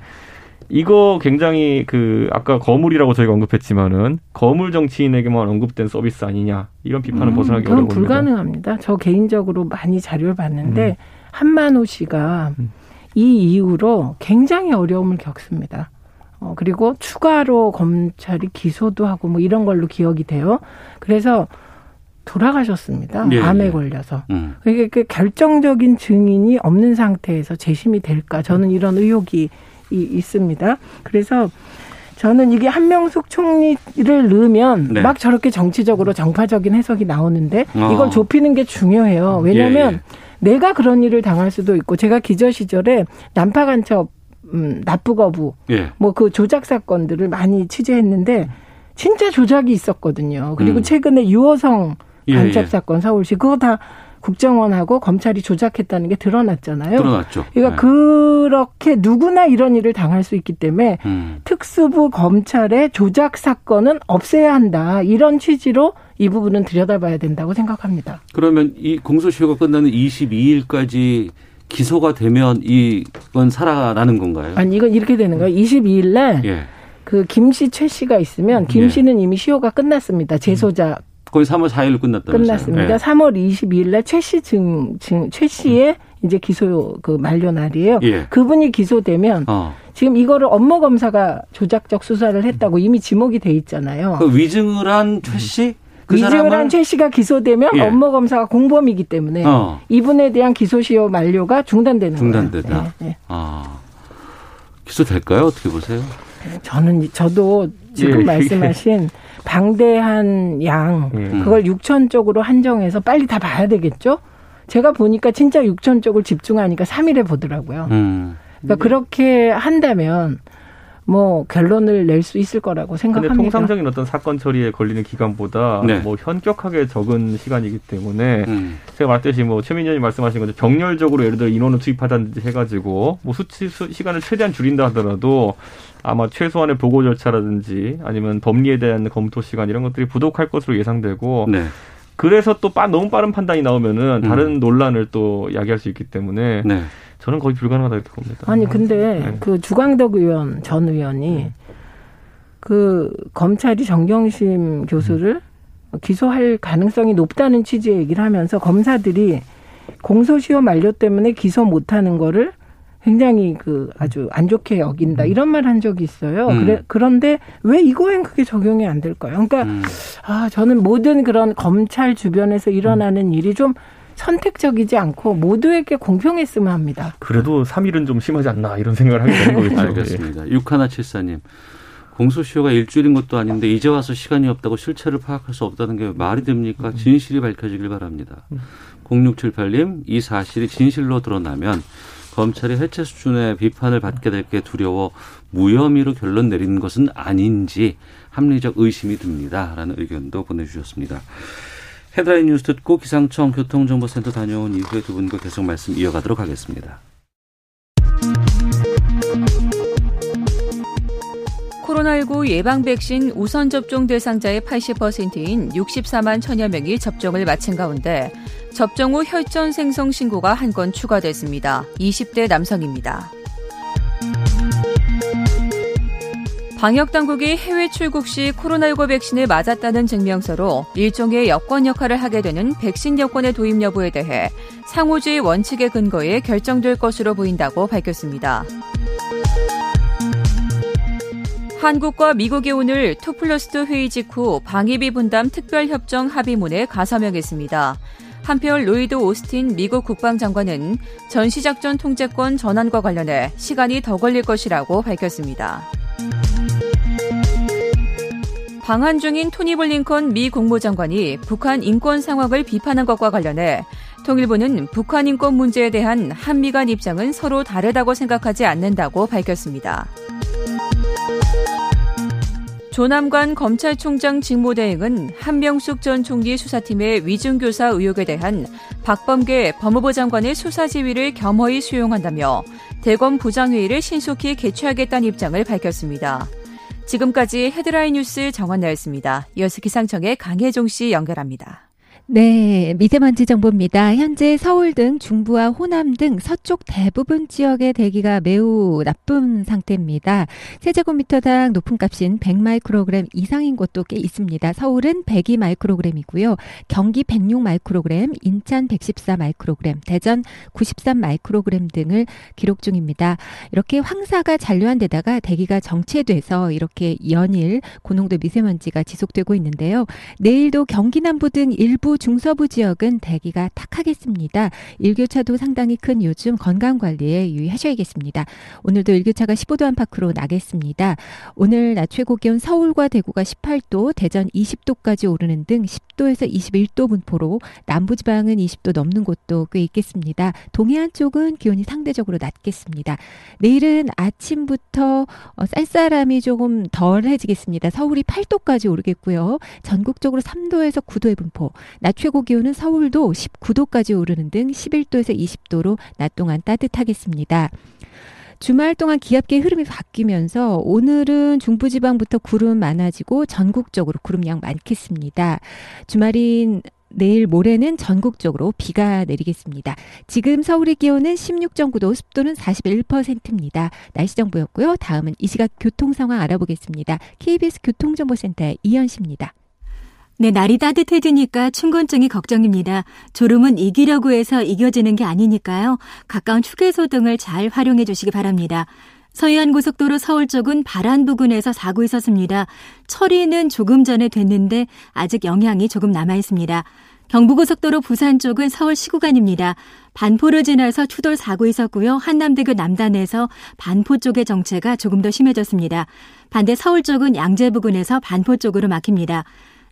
이거 굉장히 그 아까 거물이라고 저희가 언급했지만은 거물 정치인에게만 언급된 서비스 아니냐 이런 비판을 벗어나기 그건 어려운 겁니다. 불가능합니다. 저 개인적으로 많이 자료를 봤는데 음. 한만호 씨가 이 이후로 굉장히 어려움을 겪습니다. 어, 그리고 추가로 검찰이 기소도 하고 뭐 이런 걸로 기억이 돼요. 그래서 돌아가셨습니다. 예, 암에 예. 걸려서. 음. 이게 그 결정적인 증인이 없는 상태에서 재심이 될까? 저는 이런 의혹이 이- 있습니다. 그래서 저는 이게 한명숙 총리를 넣으면 네. 막 저렇게 정치적으로 정파적인 해석이 나오는데 어. 이걸 좁히는 게 중요해요. 왜냐하면 예, 예. 내가 그런 일을 당할 수도 있고 제가 기저 시절에 난파 간첩 음, 납부 거부 예. 뭐그 조작 사건들을 많이 취재했는데 진짜 조작이 있었거든요. 그리고 음. 최근에 유호성 예, 간첩 예. 사건 서울시 그거 다 국정원하고 검찰이 조작했다는 게 드러났잖아요. 드러났죠. 그러니까 네. 그렇게 누구나 이런 일을 당할 수 있기 때문에 음. 특수부 검찰의 조작 사건은 없애야 한다. 이런 취지로 이 부분은 들여다봐야 된다고 생각합니다. 그러면 이 공소시효가 끝나는 22일까지 기소가 되면 이건 살아나는 건가요? 아니 이건 이렇게 되는 거예요. 22일 날 예. 그 김 씨, 최 씨가 있으면 김 예. 씨는 이미 시효가 끝났습니다. 재소자 거의 3월 4일 끝났다면서요. 끝났습니다. 예. 3월 22일 날 최씨 증, 증, 최 씨의 이제 기소 그 만료 날이에요. 예. 그분이 기소되면 어. 지금 이거를 업무 검사가 조작적 수사를 했다고 이미 지목이 돼 있잖아요. 그 위증을 한 최 씨? 그 위증을 한 최 씨가 기소되면 예. 업무 검사가 공범이기 때문에 어. 이분에 대한 기소시효 만료가 중단되는 중단되다. 거예요. 예, 예. 아. 기소될까요? 어떻게 보세요? 저는 이- 저도 지금 예, 말씀하신 방대한 양 예. 그걸 6천 쪽으로 한정해서 빨리 다 봐야 되겠죠? 제가 보니까 진짜 6천 쪽을 집중하니까 3일에 보더라고요. 음. 그러니까 그렇게 한다면 뭐 결론을 낼 수 있을 거라고 근데 생각합니다. 통상적인 어떤 사건 처리에 걸리는 기간보다 네. 뭐 현격하게 적은 시간이기 때문에 음. 제가 말했듯이 뭐 최민현이 말씀하신 것처럼 병렬적으로 예를 들어 인원을 투입하든지 해가지고 뭐 수치 수, 시간을 최대한 줄인다 하더라도 아마 최소한의 보고 절차라든지 아니면 법리에 대한 검토 시간 이런 것들이 부족할 것으로 예상되고 네. 그래서 또 빠, 너무 빠른 판단이 나오면은 음. 다른 논란을 또 야기할 수 있기 때문에 네. 저는 거의 불가능하다 이렇게 봅니다. 아니 근데 네. 그 주광덕 의원 전 의원이 그 검찰이 정경심 교수를 기소할 가능성이 높다는 취지의 얘기를 하면서 검사들이 공소시효 만료 때문에 기소 못하는 거를 굉장히 그 아주 안 좋게 여긴다 이런 말 한 적이 있어요. 음. 그래 그런데 왜 이거엔 그게 적용이 안 될까요? 그러니까 음. 아 저는 모든 그런 검찰 주변에서 일어나는 일이 좀 선택적이지 않고 모두에게 공평했으면 합니다. 그래도 3일은 좀 심하지 않나 이런 생각을 하게 되는 거겠죠. 알겠습니다. 육하나칠사님 공소시효가 일주일인 것도 아닌데 이제 와서 시간이 없다고 실체를 파악할 수 없다는 게 말이 됩니까? 진실이 밝혀지길 바랍니다. 0678님 이 사실이 진실로 드러나면 검찰이 해체 수준의 비판을 받게 될 게 두려워 무혐의로 결론 내리는 것은 아닌지 합리적 의심이 듭니다. 라는 의견도 보내주셨습니다. 헤드라인 뉴스 듣고 기상청 교통정보센터 다녀온 이후에 두 분과 계속 말씀 이어가도록 하겠습니다. 코로나19 예방 백신 우선 접종 대상자의 80%인 64만 천여 명이 접종을 마친 가운데 접종 후 혈전 생성 신고가 한 건 추가됐습니다. 20대 남성입니다. 방역 당국이 해외 출국 시 코로나19 백신을 맞았다는 증명서로 일종의 여권 역할을 하게 되는 백신 여권의 도입 여부에 대해 상호주의 원칙에 근거해 결정될 것으로 보인다고 밝혔습니다. 한국과 미국이 오늘 2 플러스 2 회의 직후 방위비 분담 특별협정 합의문에 가서명했습니다. 한편 로이드 오스틴 미국 국방장관은 전시작전 통제권 전환과 관련해 시간이 더 걸릴 것이라고 밝혔습니다. 방한 중인 토니 블링컨 미 국무장관이 북한 인권 상황을 비판한 것과 관련해 통일부는 북한 인권 문제에 대한 한미 간 입장은 서로 다르다고 생각하지 않는다고 밝혔습니다. 조남관 검찰총장 직무대행은 한명숙 전 총리 수사팀의 위중교사 의혹에 대한 박범계 법무부 장관의 수사 지휘를 겸허히 수용한다며 대검 부장회의를 신속히 개최하겠다는 입장을 밝혔습니다. 지금까지 헤드라인 뉴스 정원 나였습니다. 이어서 기상청의 강혜종 씨 연결합니다. 네, 미세먼지 정보입니다. 현재 서울 등 중부와 호남 등 서쪽 대부분 지역의 대기가 매우 나쁜 상태입니다. 세제곱미터당 높은 값인 100마이크로그램 이상인 곳도 꽤 있습니다. 서울은 102마이크로그램이고요. 경기 106마이크로그램, 인천 114마이크로그램, 대전 93마이크로그램 등을 기록 중입니다. 이렇게 황사가 잔류한 데다가 대기가 정체돼서 이렇게 연일 고농도 미세먼지가 지속되고 있는데요. 내일도 경기 남부 등 일부 중서부 지역은 대기가 탁하겠습니다. 일교차도 상당히 큰 요즘 건강 관리에 유의하셔야겠습니다. 오늘도 일교차가 15도 안팎으로 나겠습니다. 오늘 낮 최고 기온 서울과 대구가 18도, 대전 20도까지 오르는 등 10도에서 21도 분포로 남부지방은 20도 넘는 곳도 꽤 있겠습니다. 동해안 쪽은 기온이 상대적으로 낮겠습니다. 내일은 아침부터 어, 쌀쌀함이 조금 덜해지겠습니다. 서울이 8도까지 오르겠고요. 전국적으로 3도에서 9도의 분포, 낮 최고 기온은 서울도 19도까지 오르는 등 11도에서 20도로 낮 동안 따뜻하겠습니다. 주말 동안 기압계의 흐름이 바뀌면서 오늘은 중부지방부터 구름 많아지고 전국적으로 구름량 많겠습니다. 주말인 내일 모레는 전국적으로 비가 내리겠습니다. 지금 서울의 기온은 16.9도, 습도는 41%입니다. 날씨 정보였고요. 다음은 이 시각 교통 상황 알아보겠습니다. KBS 교통정보센터의 이현 씨입니다. 네, 날이 따뜻해지니까 춘곤증이 걱정입니다. 졸음은 이기려고 해서 이겨지는 게 아니니까요. 가까운 휴게소 등을 잘 활용해 주시기 바랍니다. 서해안 고속도로 서울 쪽은 바란 부근에서 사고 있었습니다. 처리는 조금 전에 됐는데 아직 영향이 조금 남아 있습니다. 경부고속도로 부산 쪽은 서울 시구간입니다. 반포를 지나서 추돌 사고 있었고요. 한남대교 남단에서 반포 쪽의 정체가 조금 더 심해졌습니다. 반대 서울 쪽은 양재 부근에서 반포 쪽으로 막힙니다.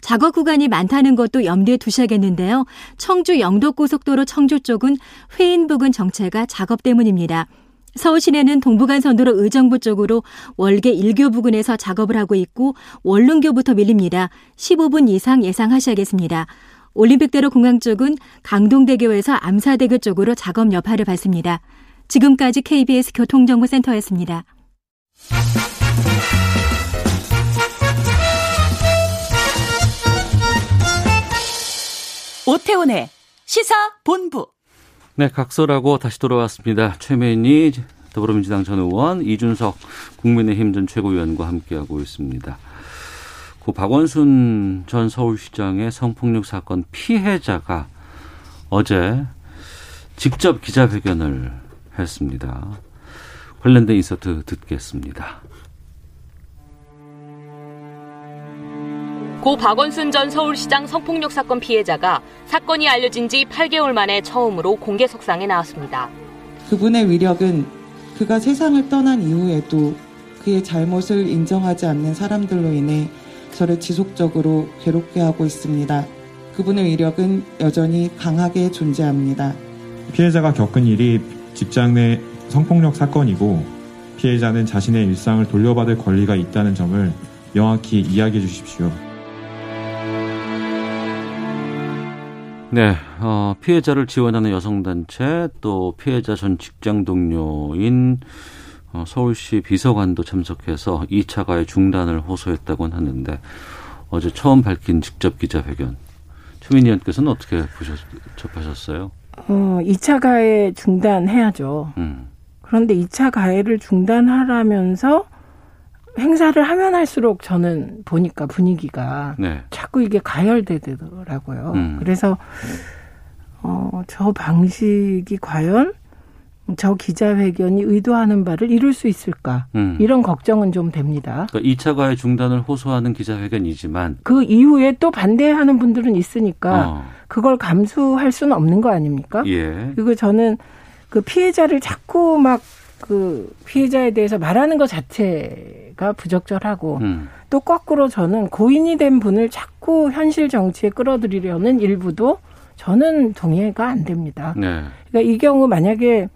작업 구간이 많다는 것도 염두에 두셔야겠는데요. 청주 영도고속도로 청주 쪽은 회인 부근 정체가 작업 때문입니다. 서울 시내는 동부간선도로 의정부 쪽으로 월계 1교 부근에서 작업을 하고 있고 원룸교부터 밀립니다. 15분 이상 예상하셔야겠습니다. 올림픽대로 공항 쪽은 강동대교에서 암사대교 쪽으로 작업 여파를 받습니다. 지금까지 KBS 교통정보센터였습니다. 오태훈의 시사 본부. 네, 각설하고 다시 돌아왔습니다. 최민희 더불어민주당 전 의원, 이준석 국민의힘 전 최고위원과 함께하고 있습니다. 고 박원순 전 서울시장의 성폭력 사건 피해자가 어제 직접 기자회견을 했습니다. 관련된 인서트 듣겠습니다. 고 박원순 전 서울시장 성폭력 사건 피해자가 사건이 알려진 지 8개월 만에 처음으로 공개 석상에 나왔습니다. 그분의 위력은 그가 세상을 떠난 이후에도 그의 잘못을 인정하지 않는 사람들로 인해 저를 지속적으로 괴롭게 하고 있습니다. 그분의 위력은 여전히 강하게 존재합니다. 피해자가 겪은 일이 직장 내 성폭력 사건이고 피해자는 자신의 일상을 돌려받을 권리가 있다는 점을 명확히 이야기해 주십시오. 네, 어, 피해자를 지원하는 여성단체 또 피해자 전 직장 동료인 어, 서울시 비서관도 참석해서 2차 가해 중단을 호소했다고 하는데 어제 처음 밝힌 직접 기자회견 최민희 의원께서는 어떻게 보셨, 접하셨어요? 어, 2차 가해 중단해야죠. 음. 그런데 2차 가해를 중단하라면서 행사를 하면 할수록 저는 보니까 분위기가 네. 자꾸 이게 가열되더라고요. 음. 그래서 어, 저 방식이 과연 저 기자회견이 의도하는 바를 이룰 수 있을까 음. 이런 걱정은 좀 됩니다. 그러니까 2차 가해 중단을 호소하는 기자회견이지만 그 이후에 또 반대하는 분들은 있으니까 어. 그걸 감수할 수는 없는 거 아닙니까? 예. 그리고 저는 그 피해자를 자꾸 막 그 피해자에 대해서 말하는 것 자체가 부적절하고 음. 또 거꾸로 저는 고인이 된 분을 자꾸 현실 정치에 끌어들이려는 일부도 저는 동의가 안 됩니다. 네. 그러니까 이 경우 만약에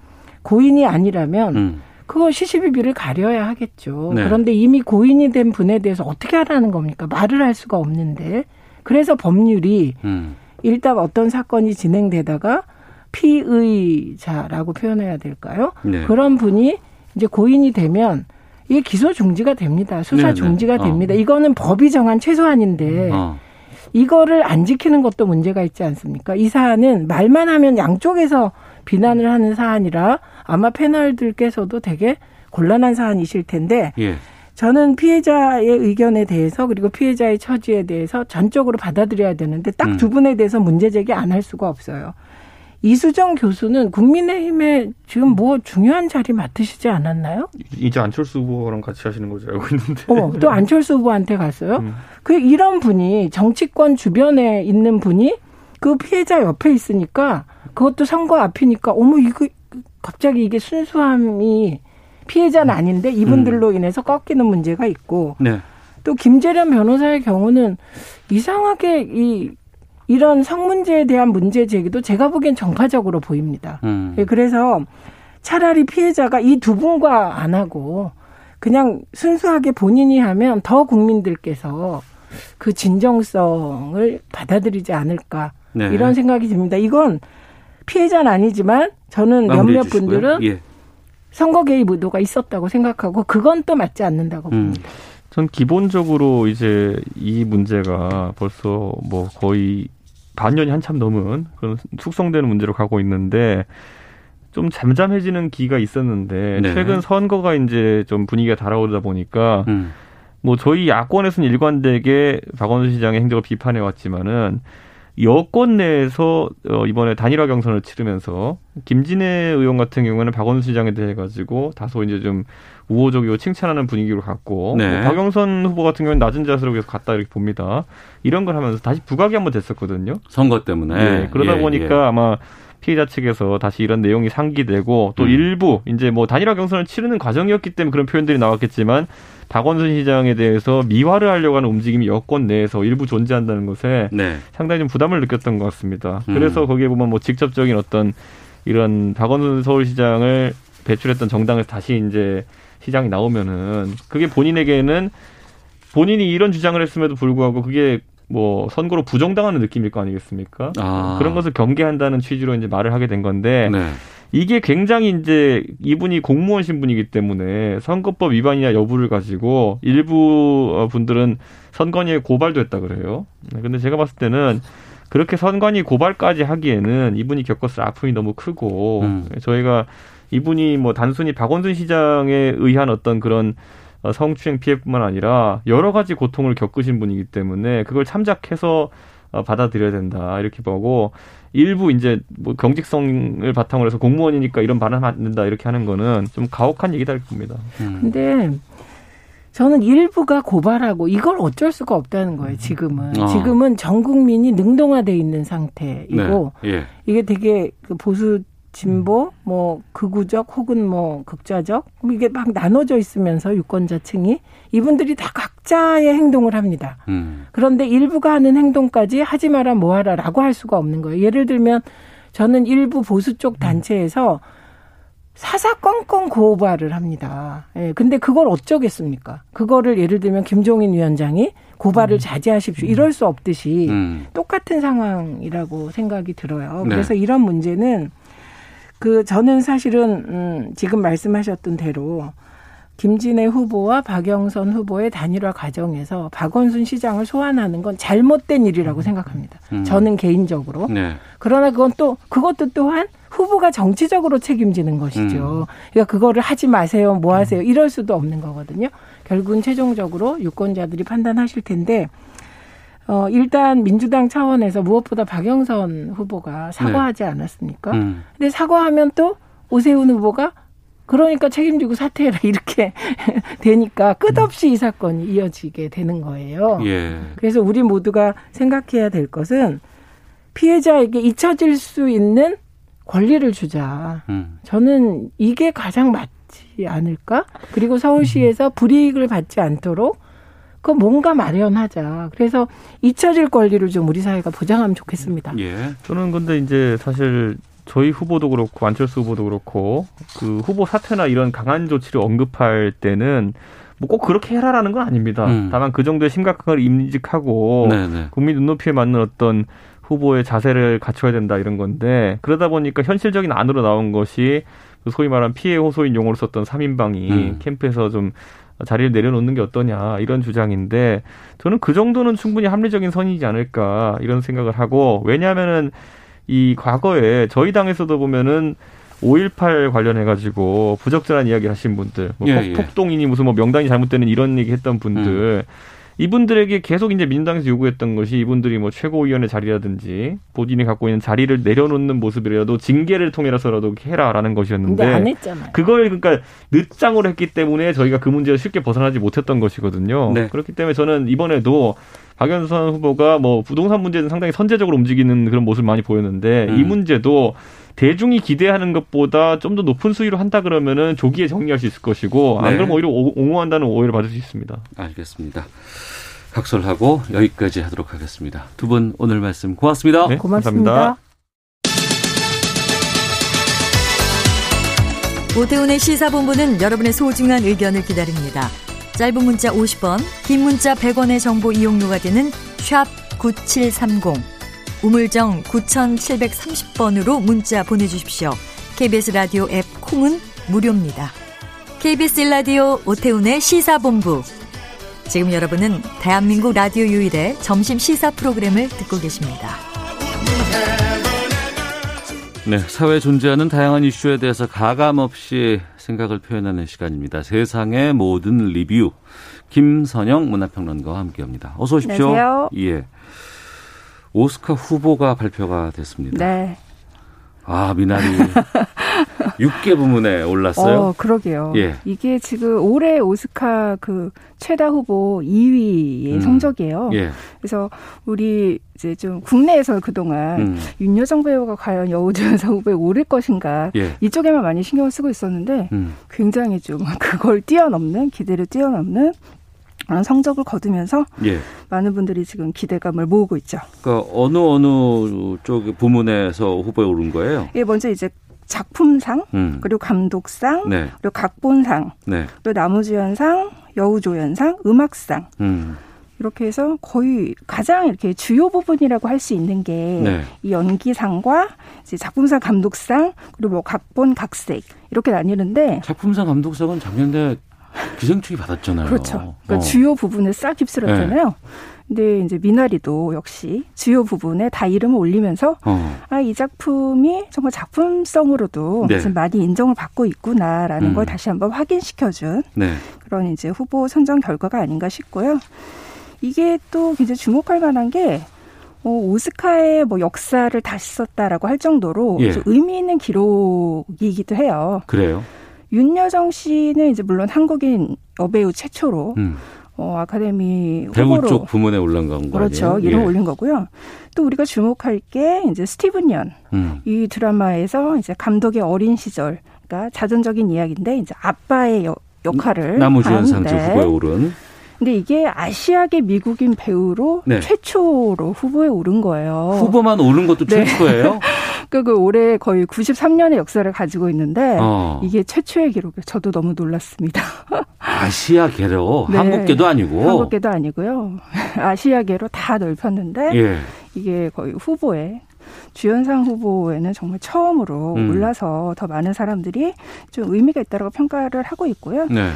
고인이 아니라면 음. 그거 시시비비를 가려야 하겠죠. 네. 그런데 이미 고인이 된 분에 대해서 어떻게 하라는 겁니까? 말을 할 수가 없는데. 그래서 법률이 음. 일단 어떤 사건이 진행되다가 피의자라고 표현해야 될까요? 네. 그런 분이 이제 고인이 되면 이게 기소 중지가 됩니다. 수사 네, 네. 중지가 네. 됩니다. 어. 이거는 법이 정한 최소한인데 어. 이거를 안 지키는 것도 문제가 있지 않습니까? 이 사안은 말만 하면 양쪽에서 비난을 하는 사안이라 아마 패널들께서도 되게 곤란한 사안이실 텐데 예. 저는 피해자의 의견에 대해서 그리고 피해자의 처지에 대해서 전적으로 받아들여야 되는데 딱두 음. 분에 대해서 문제 제기 안 할 수가 없어요. 이수정 교수는 국민의힘에 지금 뭐 중요한 자리 맡으시지 않았나요? 이제 안철수 후보랑 같이 하시는 거죠 알고 있는데. 어, 또 안철수 후보한테 갔어요? 음. 그 이런 분이 정치권 주변에 있는 분이 그 피해자 옆에 있으니까 그것도 선거 앞이니까 어머 이거 갑자기 이게 순수함이 피해자는 아닌데 이분들로 음. 인해서 꺾이는 문제가 있고 네. 또 김재련 변호사의 경우는 이상하게 이 이런 성 문제에 대한 문제 제기도 제가 보기엔 정파적으로 보입니다. 음. 예, 그래서 차라리 피해자가 이 두 분과 안 하고 그냥 순수하게 본인이 하면 더 국민들께서 그 진정성을 받아들이지 않을까 네. 이런 생각이 듭니다. 이건 피해자는 아니지만 저는 몇몇 분들은 예. 선거 개입 의도가 있었다고 생각하고 그건 또 맞지 않는다고 음. 봅니다. 전 기본적으로 이제 이 문제가 벌써 뭐 거의 반년이 한참 넘은 그런 숙성되는 문제로 가고 있는데 좀 잠잠해지는 기가 있었는데 네. 최근 선거가 이제 좀 분위기가 달아오르다 보니까 음. 뭐 저희 야권에서는 일관되게 박원순 시장의 행적을 비판해 왔지만은 여권 내에서 어 이번에 단일화 경선을 치르면서 김진애 의원 같은 경우에는 박원순 시장에 대해 가지고 다소 이제 좀 우호적이고 칭찬하는 분위기로 갔고 네. 뭐 박영선 후보 같은 경우는 낮은 자세로 계속 갔다 이렇게 봅니다. 이런 걸 하면서 다시 부각이 한번 됐었거든요. 선거 때문에. 네, 그러다 예, 보니까 예. 아마 피해자 측에서 다시 이런 내용이 상기되고 또 음. 일부 이제 뭐 단일화 경선을 치르는 과정이었기 때문에 그런 표현들이 나왔겠지만 박원순 시장에 대해서 미화를 하려고 하는 움직임이 여권 내에서 일부 존재한다는 것에 네. 상당히 좀 부담을 느꼈던 것 같습니다. 음. 그래서 거기에 보면 뭐 직접적인 어떤 이런 박원순 서울시장을 배출했던 정당에서 다시 이제 시장이 나오면은 그게 본인에게는 본인이 이런 주장을 했음에도 불구하고 그게 뭐 선거로 부정당하는 느낌일 거 아니겠습니까? 아. 그런 것을 경계한다는 취지로 이제 말을 하게 된 건데 네. 이게 굉장히 이제 이분이 공무원 신분이기 때문에 선거법 위반이냐 여부를 가지고 일부 어, 분들은 선관위에 고발도 했다 그래요. 네, 근데 제가 봤을 때는 그렇게 선관위 고발까지 하기에는 이분이 겪었을 아픔이 너무 크고 음. 저희가 이분이 뭐 단순히 박원순 시장에 의한 어떤 그런 어, 성추행 피해뿐만 아니라 여러 가지 고통을 겪으신 분이기 때문에 그걸 참작해서 어, 받아들여야 된다 이렇게 보고 일부 이제 뭐 경직성을 바탕으로 해서 공무원이니까 이런 안 된다 이렇게 하는 거는 좀 가혹한 얘기다 이렇게 봅니다. 음. 근데 저는 일부가 고발하고 이걸 어쩔 수가 없다는 거예요. 지금은 어. 지금은 전 국민이 능동화돼 있는 상태이고 네. 예. 이게 되게 그 보수 진보 뭐 극우적 혹은 뭐 극좌적 이게 막 나눠져 있으면서 유권자층이 이분들이 다 각자의 행동을 합니다. 음. 그런데 일부가 하는 행동까지 하지 마라 뭐하라라고 할 수가 없는 거예요. 예를 들면 저는 일부 보수 쪽 단체에서 사사건건 고발을 합니다. 예, 근데 그걸 어쩌겠습니까? 그거를 예를 들면 김종인 위원장이 고발을 자제하십시오. 이럴 수 없듯이 음. 똑같은 상황이라고 생각이 들어요. 네. 그래서 이런 문제는 그 저는 사실은 음 지금 말씀하셨던 대로 김진애 후보와 박영선 후보의 단일화 과정에서 박원순 시장을 소환하는 건 잘못된 일이라고 생각합니다. 음. 저는 개인적으로. 네. 그러나 그건 또 그것도 또한 후보가 정치적으로 책임지는 것이죠. 그러니까 그거를 하지 마세요, 뭐 하세요 이럴 수도 없는 거거든요. 결국은 최종적으로 유권자들이 판단하실 텐데 어 일단 민주당 차원에서 무엇보다 박영선 후보가 사과하지 않았습니까? 음. 근데 사과하면 또 오세훈 후보가 그러니까 책임지고 사퇴해라 이렇게 되니까 끝없이 이 사건이 이어지게 되는 거예요. 예. 그래서 우리 모두가 생각해야 될 것은 피해자에게 잊혀질 수 있는 권리를 주자. 음. 저는 이게 가장 맞지 않을까? 그리고 서울시에서 불이익을 받지 않도록 그 뭔가 마련하자. 그래서 잊혀질 권리를 좀 우리 사회가 보장하면 좋겠습니다. 예. 저는 근데 이제 사실 저희 후보도 그렇고 안철수 후보도 그렇고 그 후보 사퇴나 이런 강한 조치를 언급할 때는 뭐 꼭 그렇게 해라라는 건 아닙니다. 음. 다만 그 정도의 심각한 걸 인식하고 네네. 국민 눈높이에 맞는 어떤 후보의 자세를 갖춰야 된다 이런 건데 그러다 보니까 현실적인 안으로 나온 것이 그 소위 말하는 피해 호소인 용어로 썼던 3인방이 음. 캠프에서 좀 자리를 내려놓는 게 어떠냐 이런 주장인데 저는 그 정도는 충분히 합리적인 선이지 않을까 이런 생각을 하고 왜냐하면은 이 과거에 저희 당에서도 보면은 5.18 관련해 가지고 부적절한 이야기 하신 분들, 뭐 예, 폭- 예. 폭동이니 무슨 뭐 명단이 잘못되는 이런 얘기 했던 분들, 이분들에게 계속 이제 민주당에서 요구했던 것이 이분들이 뭐 최고위원회 자리라든지 본인이 갖고 있는 자리를 내려놓는 모습이라도 징계를 통해서라도 해라라는 것이었는데 근데 안 했잖아요. 그걸 그러니까 늦장으로 했기 때문에 저희가 그 문제를 쉽게 벗어나지 못했던 것이거든요. 네. 그렇기 때문에 저는 이번에도 박연선 후보가 뭐 부동산 문제는 상당히 선제적으로 움직이는 그런 모습을 많이 보였는데 음. 이 문제도 대중이 기대하는 것보다 좀 더 높은 수위로 한다 그러면은 조기에 정리할 수 있을 것이고 안 네. 그러면 오히려 오- 옹호한다는 오해를 받을 수 있습니다. 알겠습니다. 각설하고 여기까지 하도록 하겠습니다. 두 분 오늘 말씀 고맙습니다. 네, 고맙습니다. 감사합니다. 오태훈의 시사본부는 여러분의 소중한 의견을 기다립니다. 짧은 문자 50원, 긴 문자 100원의 정보 이용료가 되는 샵 9730, 우물정 9730번으로 문자 보내주십시오. KBS 라디오 앱 콩은 무료입니다. KBS 라디오 오태훈의 시사본부. 지금 여러분은 대한민국 라디오 유일의 점심 시사 프로그램을 듣고 계십니다. 네, 사회에 존재하는 다양한 이슈에 대해서 가감 없이 생각을 표현하는 시간입니다. 세상의 모든 리뷰. 김선영 문화평론가와 함께합니다. 어서 오십시오. 안녕하세요. 예. 오스카 후보가 발표가 됐습니다. 네. 아, 미나리 6개 부문에 올랐어요. 어, 그러게요. 예. 이게 지금 올해 오스카 그 최다 후보 2위의 음. 성적이에요. 예. 그래서 우리 이제 좀 국내에서 그동안 음. 윤여정 배우가 과연 여우조연상 후보에 오를 것인가 예. 이쪽에만 많이 신경을 쓰고 있었는데 음. 굉장히 좀 그걸 뛰어넘는 기대를 뛰어넘는 그런 성적을 거두면서 예. 많은 분들이 지금 기대감을 모으고 있죠. 그러니까 어느 어느 쪽 부문에서 후보에 오른 거예요? 예, 먼저 이제 작품상 음. 그리고 감독상 네. 그리고 각본상 네. 또 나무주연상 여우조연상 음악상 음. 이렇게 해서 거의 가장 이렇게 주요 부분이라고 할 수 있는 게 네. 이 연기상과 이제 작품상 감독상 그리고 뭐 각본 각색 이렇게 나뉘는데 작품상 감독상은 작년에 기생충이 받았잖아요. 그렇죠. 그러니까 어. 주요 부분을 싹 휩쓸었잖아요. 근데 이제 미나리도 역시 주요 부분에 다 이름을 올리면서 어. 아, 이 작품이 정말 작품성으로도 네. 지금 많이 인정을 받고 있구나라는 음. 걸 다시 한번 확인시켜준 네. 그런 이제 후보 선정 결과가 아닌가 싶고요. 이게 또 굉장히 주목할 만한 게 어, 오스카의 뭐 역사를 다시 썼다라고 할 정도로 예. 좀 의미 있는 기록이기도 해요. 그래요. 윤여정 씨는 이제 물론 한국인 여배우 최초로 음. 어, 아카데미 배우 쪽 부문에 올라간 거 그렇죠. 이름 예. 올린 거고요. 또 우리가 주목할 게 이제 스티븐 연. 음. 이 드라마에서 이제 감독의 어린 시절, 그러니까 자전적인 이야기인데 이제 아빠의 여- 역할을 나무주연상 쪽 한, 후보에 오른 근데 이게 아시아계 미국인 배우로 네. 최초로 후보에 오른 거예요. 후보만 오른 것도 네. 최초예요. 그, 그 올해 거의 93년의 역사를 가지고 있는데 어. 이게 최초의 기록이에요. 저도 너무 놀랐습니다. 아시아계로 네. 한국계도 아니고 한국계도 아니고요. 아시아계로 다 넓혔는데 예. 이게 거의 후보에 주연상 후보에는 정말 처음으로 음. 올라서 더 많은 사람들이 좀 의미가 있다고 평가를 하고 있고요. 네.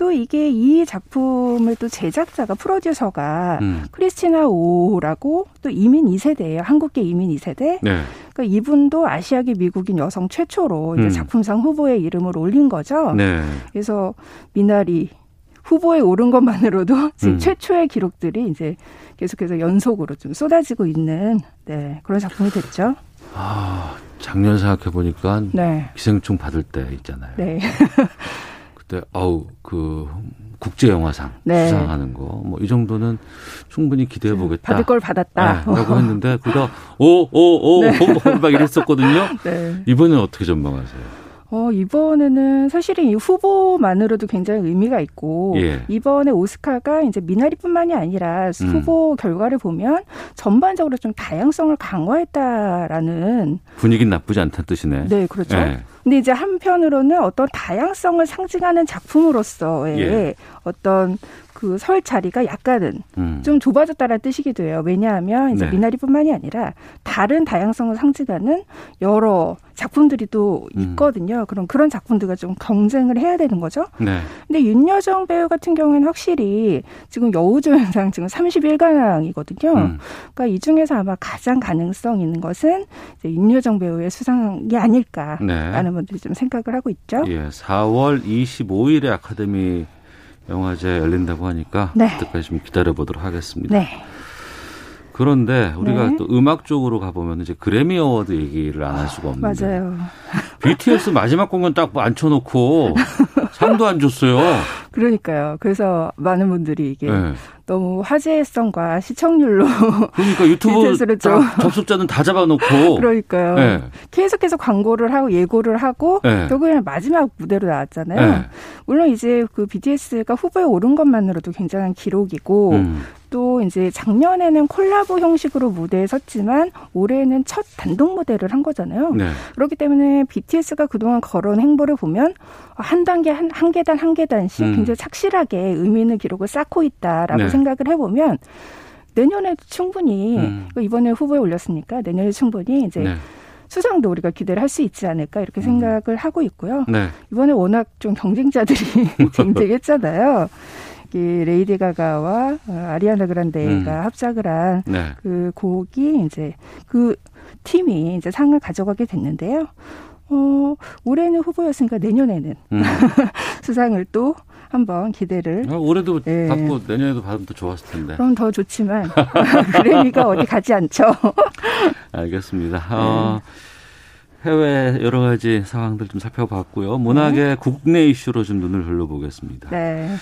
또 이게 이 작품을 또 제작자가 프로듀서가 음. 크리스티나 오라고 또 이민 2세대예요. 한국계 이민 2세대. 네. 그러니까 이분도 아시아계 미국인 여성 최초로 음. 작품상 후보에 이름을 올린 거죠. 네. 그래서 미나리 후보에 오른 것만으로도 지금 음. 최초의 기록들이 이제 계속해서 연속으로 좀 쏟아지고 있는 네, 그런 작품이 됐죠. 아, 작년 생각해 보니까 네. 기생충 받을 때 있잖아요. 네. 그때 아우 그 국제 영화상 네. 수상하는 거 뭐 이 정도는 충분히 기대해 보겠다. 받을 걸 받았다. 네, 라고 했는데 그다 오오오 네. 막 이랬었거든요. 네. 이번엔 어떻게 전망하세요? 어, 이번에는 사실은 이 후보만으로도 굉장히 의미가 있고 예. 이번에 오스카가 이제 미나리뿐만이 아니라 음. 후보 결과를 보면 전반적으로 좀 다양성을 강화했다라는 분위기는 나쁘지 않다는 뜻이네. 네, 그렇죠. 예. 근데 이제 한편으로는 어떤 다양성을 상징하는 작품으로서의 예. 어떤 그 설 자리가 약간은 음. 좀 좁아졌다는 뜻이기도 해요. 왜냐하면 이제 네. 미나리뿐만이 아니라 다른 다양성을 상징하는 여러 작품들이 또 음. 있거든요. 그럼 그런 작품들과 좀 경쟁을 해야 되는 거죠. 네. 근데 윤여정 배우 같은 경우에는 확실히 지금 여우조연상 지금 31관왕이거든요. 음. 그러니까 이 중에서 아마 가장 가능성 있는 것은 이제 윤여정 배우의 수상이 아닐까라는 네. 분들이 좀 생각을 하고 있죠. 예, 4월 25일에 아카데미 영화제 열린다고 하니까 네. 그때까지 좀 기다려 보도록 하겠습니다. 네. 그런데 우리가 네. 또 음악 쪽으로 가보면 이제 그래미 어워드 얘기를 안 할 수가 없는데 맞아요. BTS 마지막 공연 딱 앉혀놓고 상도 안 줬어요. 그러니까요. 그래서 많은 분들이 이게 네. 너무 화제성과 시청률로 그러니까 유튜브 접속자는 다 잡아놓고 그러니까요. 네. 계속해서 광고를 하고 예고를 하고 네. 결국에는 마지막 무대로 나왔잖아요. 네. 물론 이제 그 BTS가 후보에 오른 것만으로도 굉장한 기록이고 음. 또 이제 작년에는 콜라보 형식으로 무대에 섰지만 올해는 첫 단독 무대를 한 거잖아요. 네. 그렇기 때문에 BTS가 그동안 걸어온 행보를 보면 한 단계 한, 한 계단 한 계단씩 음. 굉장히 착실하게 의미 있는 기록을 쌓고 있다라고 네. 생각을 해보면 내년에 충분히 음. 이번에 후보에 올렸으니까 내년에 충분히 이제 네. 수상도 우리가 기대를 할 수 있지 않을까 이렇게 생각을 하고 있고요. 네. 이번에 워낙 좀 경쟁자들이 쟁쟁했잖아요. 이 레이디 가가와 어, 아리아나 그란데가 음. 합작을 한 네. 그 곡이 이제 그 팀이 이제 상을 가져가게 됐는데요. 어, 올해는 후보였으니까 내년에는 음. 수상을 또 한번 기대를. 아, 올해도 예. 받고 내년에도 받으면 더 좋았을 텐데. 그럼 더 좋지만 그래미가 어디 가지 않죠. 알겠습니다. 네. 어, 해외 여러 가지 상황들 좀 살펴봤고요. 문학의 네. 국내 이슈로 좀 눈을 흘러보겠습니다. 네.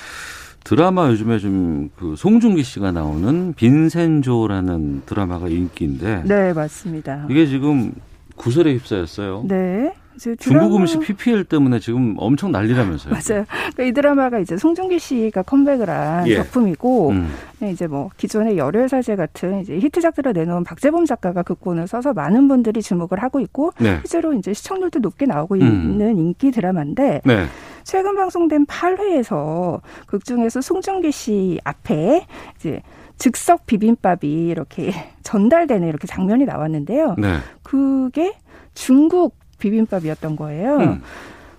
드라마 요즘에 좀 그 송중기 씨가 나오는 빈센조라는 드라마가 인기인데. 네, 맞습니다. 이게 지금 구설에 휩싸였어요. 네. 중국 음식 PPL 때문에 지금 엄청 난리라면서요. 맞아요. 그러니까 이 드라마가 이제 송중기 씨가 컴백을 한 예. 작품이고 음. 네, 이제 뭐 기존의 열혈 사제 같은 이제 히트작들을 내놓은 박재범 작가가 극본을 써서 많은 분들이 주목을 하고 있고 네. 실제로 이제 시청률도 높게 나오고 음. 있는 인기 드라마인데 네. 최근 방송된 8회에서 극 중에서 송중기 씨 앞에 이제 즉석 비빔밥이 이렇게 전달되는 이렇게 장면이 나왔는데요. 네. 그게 중국 비빔밥이었던 거예요. 음.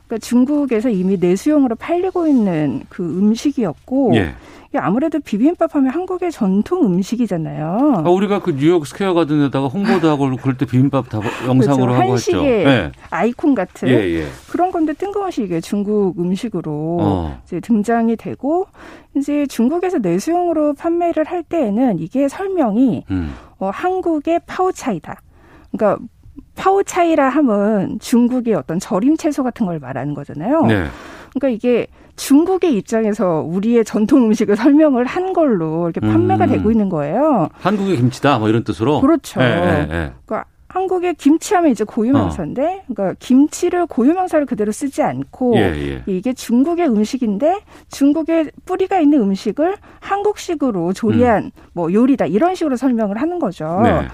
그러니까 중국에서 이미 내수용으로 팔리고 있는 그 음식이었고 예. 아무래도 비빔밥 하면 한국의 전통 음식이잖아요. 아, 우리가 그 뉴욕 스퀘어 데다가 홍보도 하고 그럴 때 비빔밥 다 영상으로 그렇죠. 하고 한식의 했죠. 네. 아이콘 같은 예, 예. 그런 건데 뜬금없이 이게 중국 음식으로 어. 이제 등장이 되고 이제 중국에서 내수용으로 판매를 할 때에는 이게 설명이 음. 어, 한국의 파오차이다. 그러니까 파오차이라 함은 중국의 어떤 절임 채소 같은 걸 말하는 거잖아요. 네. 그러니까 이게 중국의 입장에서 우리의 전통 음식을 설명을 한 걸로 이렇게 판매가 음. 되고 있는 거예요. 한국의 김치다 뭐 이런 뜻으로. 그렇죠. 네, 네, 네. 그러니까 한국의 김치하면 이제 고유명사인데, 어. 그러니까 김치를 고유명사를 그대로 쓰지 않고 예, 예. 이게 중국의 음식인데 중국의 뿌리가 있는 음식을 한국식으로 조리한 음. 뭐 요리다 이런 식으로 설명을 하는 거죠. 네.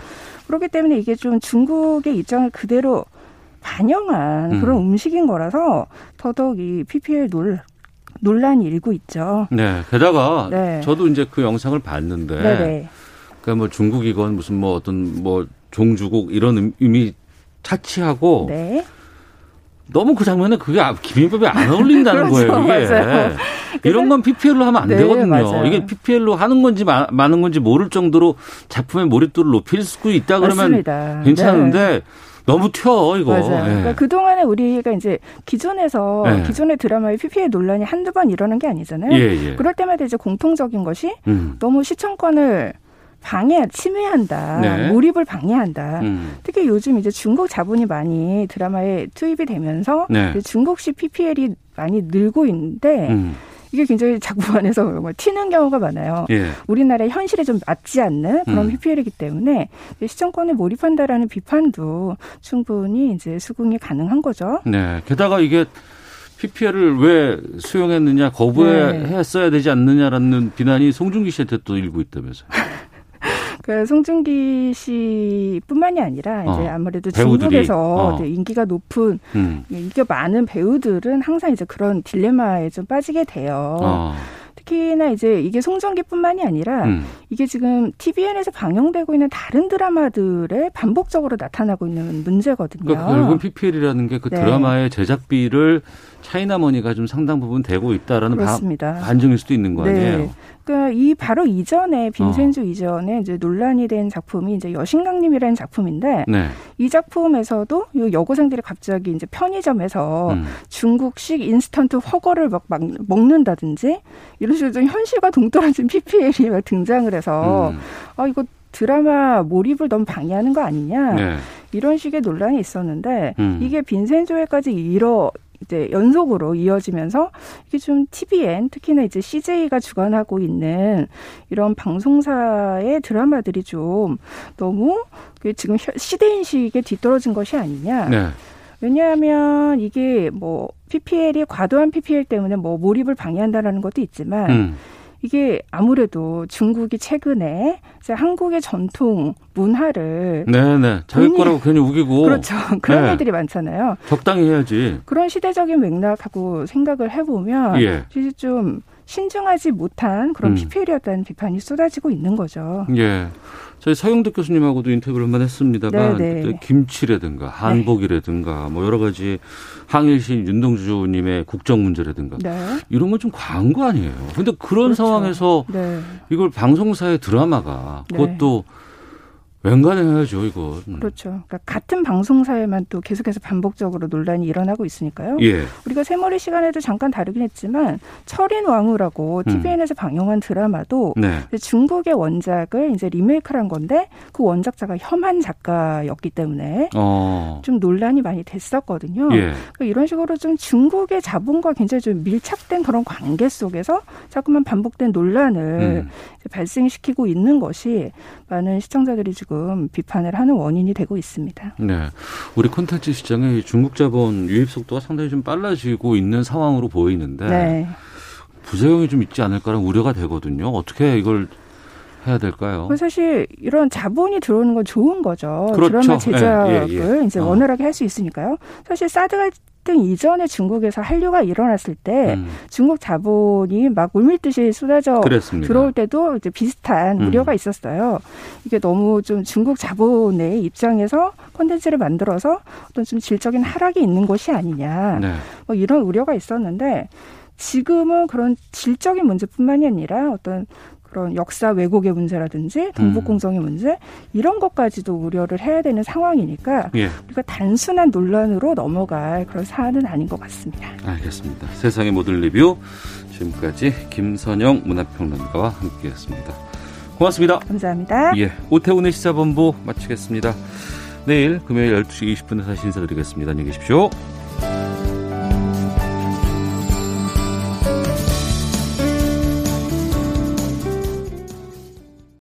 그렇기 때문에 이게 좀 중국의 입장을 그대로 반영한 음. 그런 음식인 거라서 더더욱 이 PPL 논, 논란이 일고 있죠. 네. 게다가 네. 저도 이제 그 영상을 봤는데 네네. 그러니까 뭐 중국이건 무슨 뭐 어떤 뭐 종주국 이런 의미 차치하고 네. 너무 그 장면에 그게 기빈법에 안 어울린다는 그렇죠, 거예요. 이게 맞아요. 이런 건 PPL로 하면 안 네, 되거든요. 맞아요. 이게 PPL로 하는 건지 마, 많은 건지 모를 정도로 작품의 몰입도를 높일 수 있다 그러면 맞습니다. 괜찮은데 네. 너무 튀어 이거. 맞아요. 네. 그러니까 그 동안에 우리가 이제 기존에서 네. 기존의 드라마의 PPL 논란이 한두 번 일어난 게 아니잖아요. 예, 예. 그럴 때마다 이제 공통적인 것이 음. 너무 시청권을 방해, 침해한다. 네. 몰입을 방해한다. 음. 특히 요즘 이제 중국 자본이 많이 드라마에 투입이 되면서 네. 중국식 PPL이 많이 늘고 있는데 음. 이게 굉장히 작품 안에서 뭐 튀는 경우가 많아요. 예. 우리나라의 현실에 좀 맞지 않는 그런 음. PPL이기 때문에 시청권에 몰입한다라는 비판도 충분히 이제 수긍이 가능한 거죠. 네. 게다가 이게 PPL을 왜 수용했느냐, 거부했어야 네. 되지 않느냐라는 비난이 송중기 씨한테 또 일고 있다면서요. 그 송중기 씨뿐만이 아니라 이제 어, 아무래도 중국에서 어. 인기가 높은 음. 인기가 많은 배우들은 항상 이제 그런 딜레마에 좀 빠지게 돼요. 어. 특히나 이제 이게 송중기뿐만이 아니라 음. 이게 지금 TVN에서 방영되고 있는 다른 드라마들에 반복적으로 나타나고 있는 문제거든요. 그러니까 결국은 PPL이라는 게그 네. 드라마의 제작비를 차이나머니가 좀 상당 부분 되고 있다라는 그렇습니다. 반증일 수도 있는 거 네. 아니에요? 네. 그러니까 이 바로 이전에 빈센주 어. 이전에 이제 논란이 된 작품이 이제 여신강림이라는 작품인데 네. 이 작품에서도 이 여고생들이 갑자기 이제 편의점에서 음. 중국식 인스턴트 허거를 막, 막 먹는다든지 이런 식으로 좀 현실과 동떨어진 PPL이 막 등장을 해서 음. 아 이거 드라마 몰입을 너무 방해하는 거 아니냐 네. 이런 식의 논란이 있었는데 음. 이게 빈센조에까지 이뤄 이제 연속으로 이어지면서 이게 좀 TVN 특히나 이제 CJ가 주관하고 있는 이런 방송사의 드라마들이 좀 너무 지금 시대 인식에 뒤떨어진 것이 아니냐. 네. 왜냐하면 이게 뭐 PPL이 과도한 PPL 때문에 뭐 몰입을 방해한다라는 것도 있지만 음. 이게 아무래도 중국이 최근에 한국의 전통 문화를 네네 자기 괜히, 거라고 괜히 우기고 그렇죠 그런 네. 애들이 많잖아요. 적당히 해야지. 그런 시대적인 맥락하고 생각을 해보면 예. 이제 좀 신중하지 못한 그런 음. PPL이었다는 비판이 쏟아지고 있는 거죠. 예. 저희 서영덕 교수님하고도 인터뷰를 한번 했습니다만 네네. 네. 김치라든가 한복이라든가 네. 뭐 여러 가지 항일신 윤동주 님의 국정 문제라든가 네. 이런 건 좀 과한 거 아니에요. 근데 그런 그렇죠. 상황에서 네. 이걸 방송사의 드라마가 네. 그것도 웬간해야죠, 이거. 그렇죠. 그러니까 같은 방송사에만 또 계속해서 반복적으로 논란이 일어나고 있으니까요. 예. 우리가 새머리 시간에도 잠깐 다루긴 했지만 철인 왕후라고 TVN에서 음. 방영한 드라마도 네. 중국의 원작을 이제 리메이크한 건데 그 원작자가 혐한 작가였기 때문에 어. 좀 논란이 많이 됐었거든요. 예. 그러니까 이런 식으로 좀 중국의 자본과 굉장히 좀 밀착된 그런 관계 속에서 자꾸만 반복된 논란을 음. 발생시키고 있는 것이 많은 시청자들이 지금 비판을 하는 원인이 되고 있습니다. 네. 우리 콘텐츠 시장의 중국 자본 유입 속도가 상당히 좀 빨라지고 있는 상황으로 보이는데 네. 부작용이 좀 있지 않을까라는 우려가 되거든요. 어떻게 이걸 해야 될까요? 사실 이런 자본이 들어오는 건 좋은 거죠. 그렇죠. 드라마 제작을 예, 예, 예. 이제 어. 원활하게 할수 있으니까요. 사실 사드 갈등 이전에 중국에서 한류가 일어났을 때 음. 중국 자본이 막 물밀듯이 쏟아져 그랬습니다. 들어올 때도 이제 비슷한 음. 우려가 있었어요. 이게 너무 좀 중국 자본의 입장에서 콘텐츠를 만들어서 어떤 좀 질적인 하락이 있는 것이 아니냐. 네. 뭐 이런 우려가 있었는데 지금은 그런 질적인 문제뿐만이 아니라 어떤 그런 역사 왜곡의 문제라든지 동북 음. 공정의 문제 이런 것까지도 우려를 해야 되는 상황이니까 예. 우리가 단순한 논란으로 넘어갈 그런 사안은 아닌 것 같습니다. 알겠습니다. 세상의 모든 리뷰 지금까지 김선영 문화평론가와 함께했습니다. 고맙습니다. 감사합니다. 예, 오태훈의 시사본부 마치겠습니다. 내일 금요일 12시 20분에 다시 인사드리겠습니다. 안녕히 계십시오.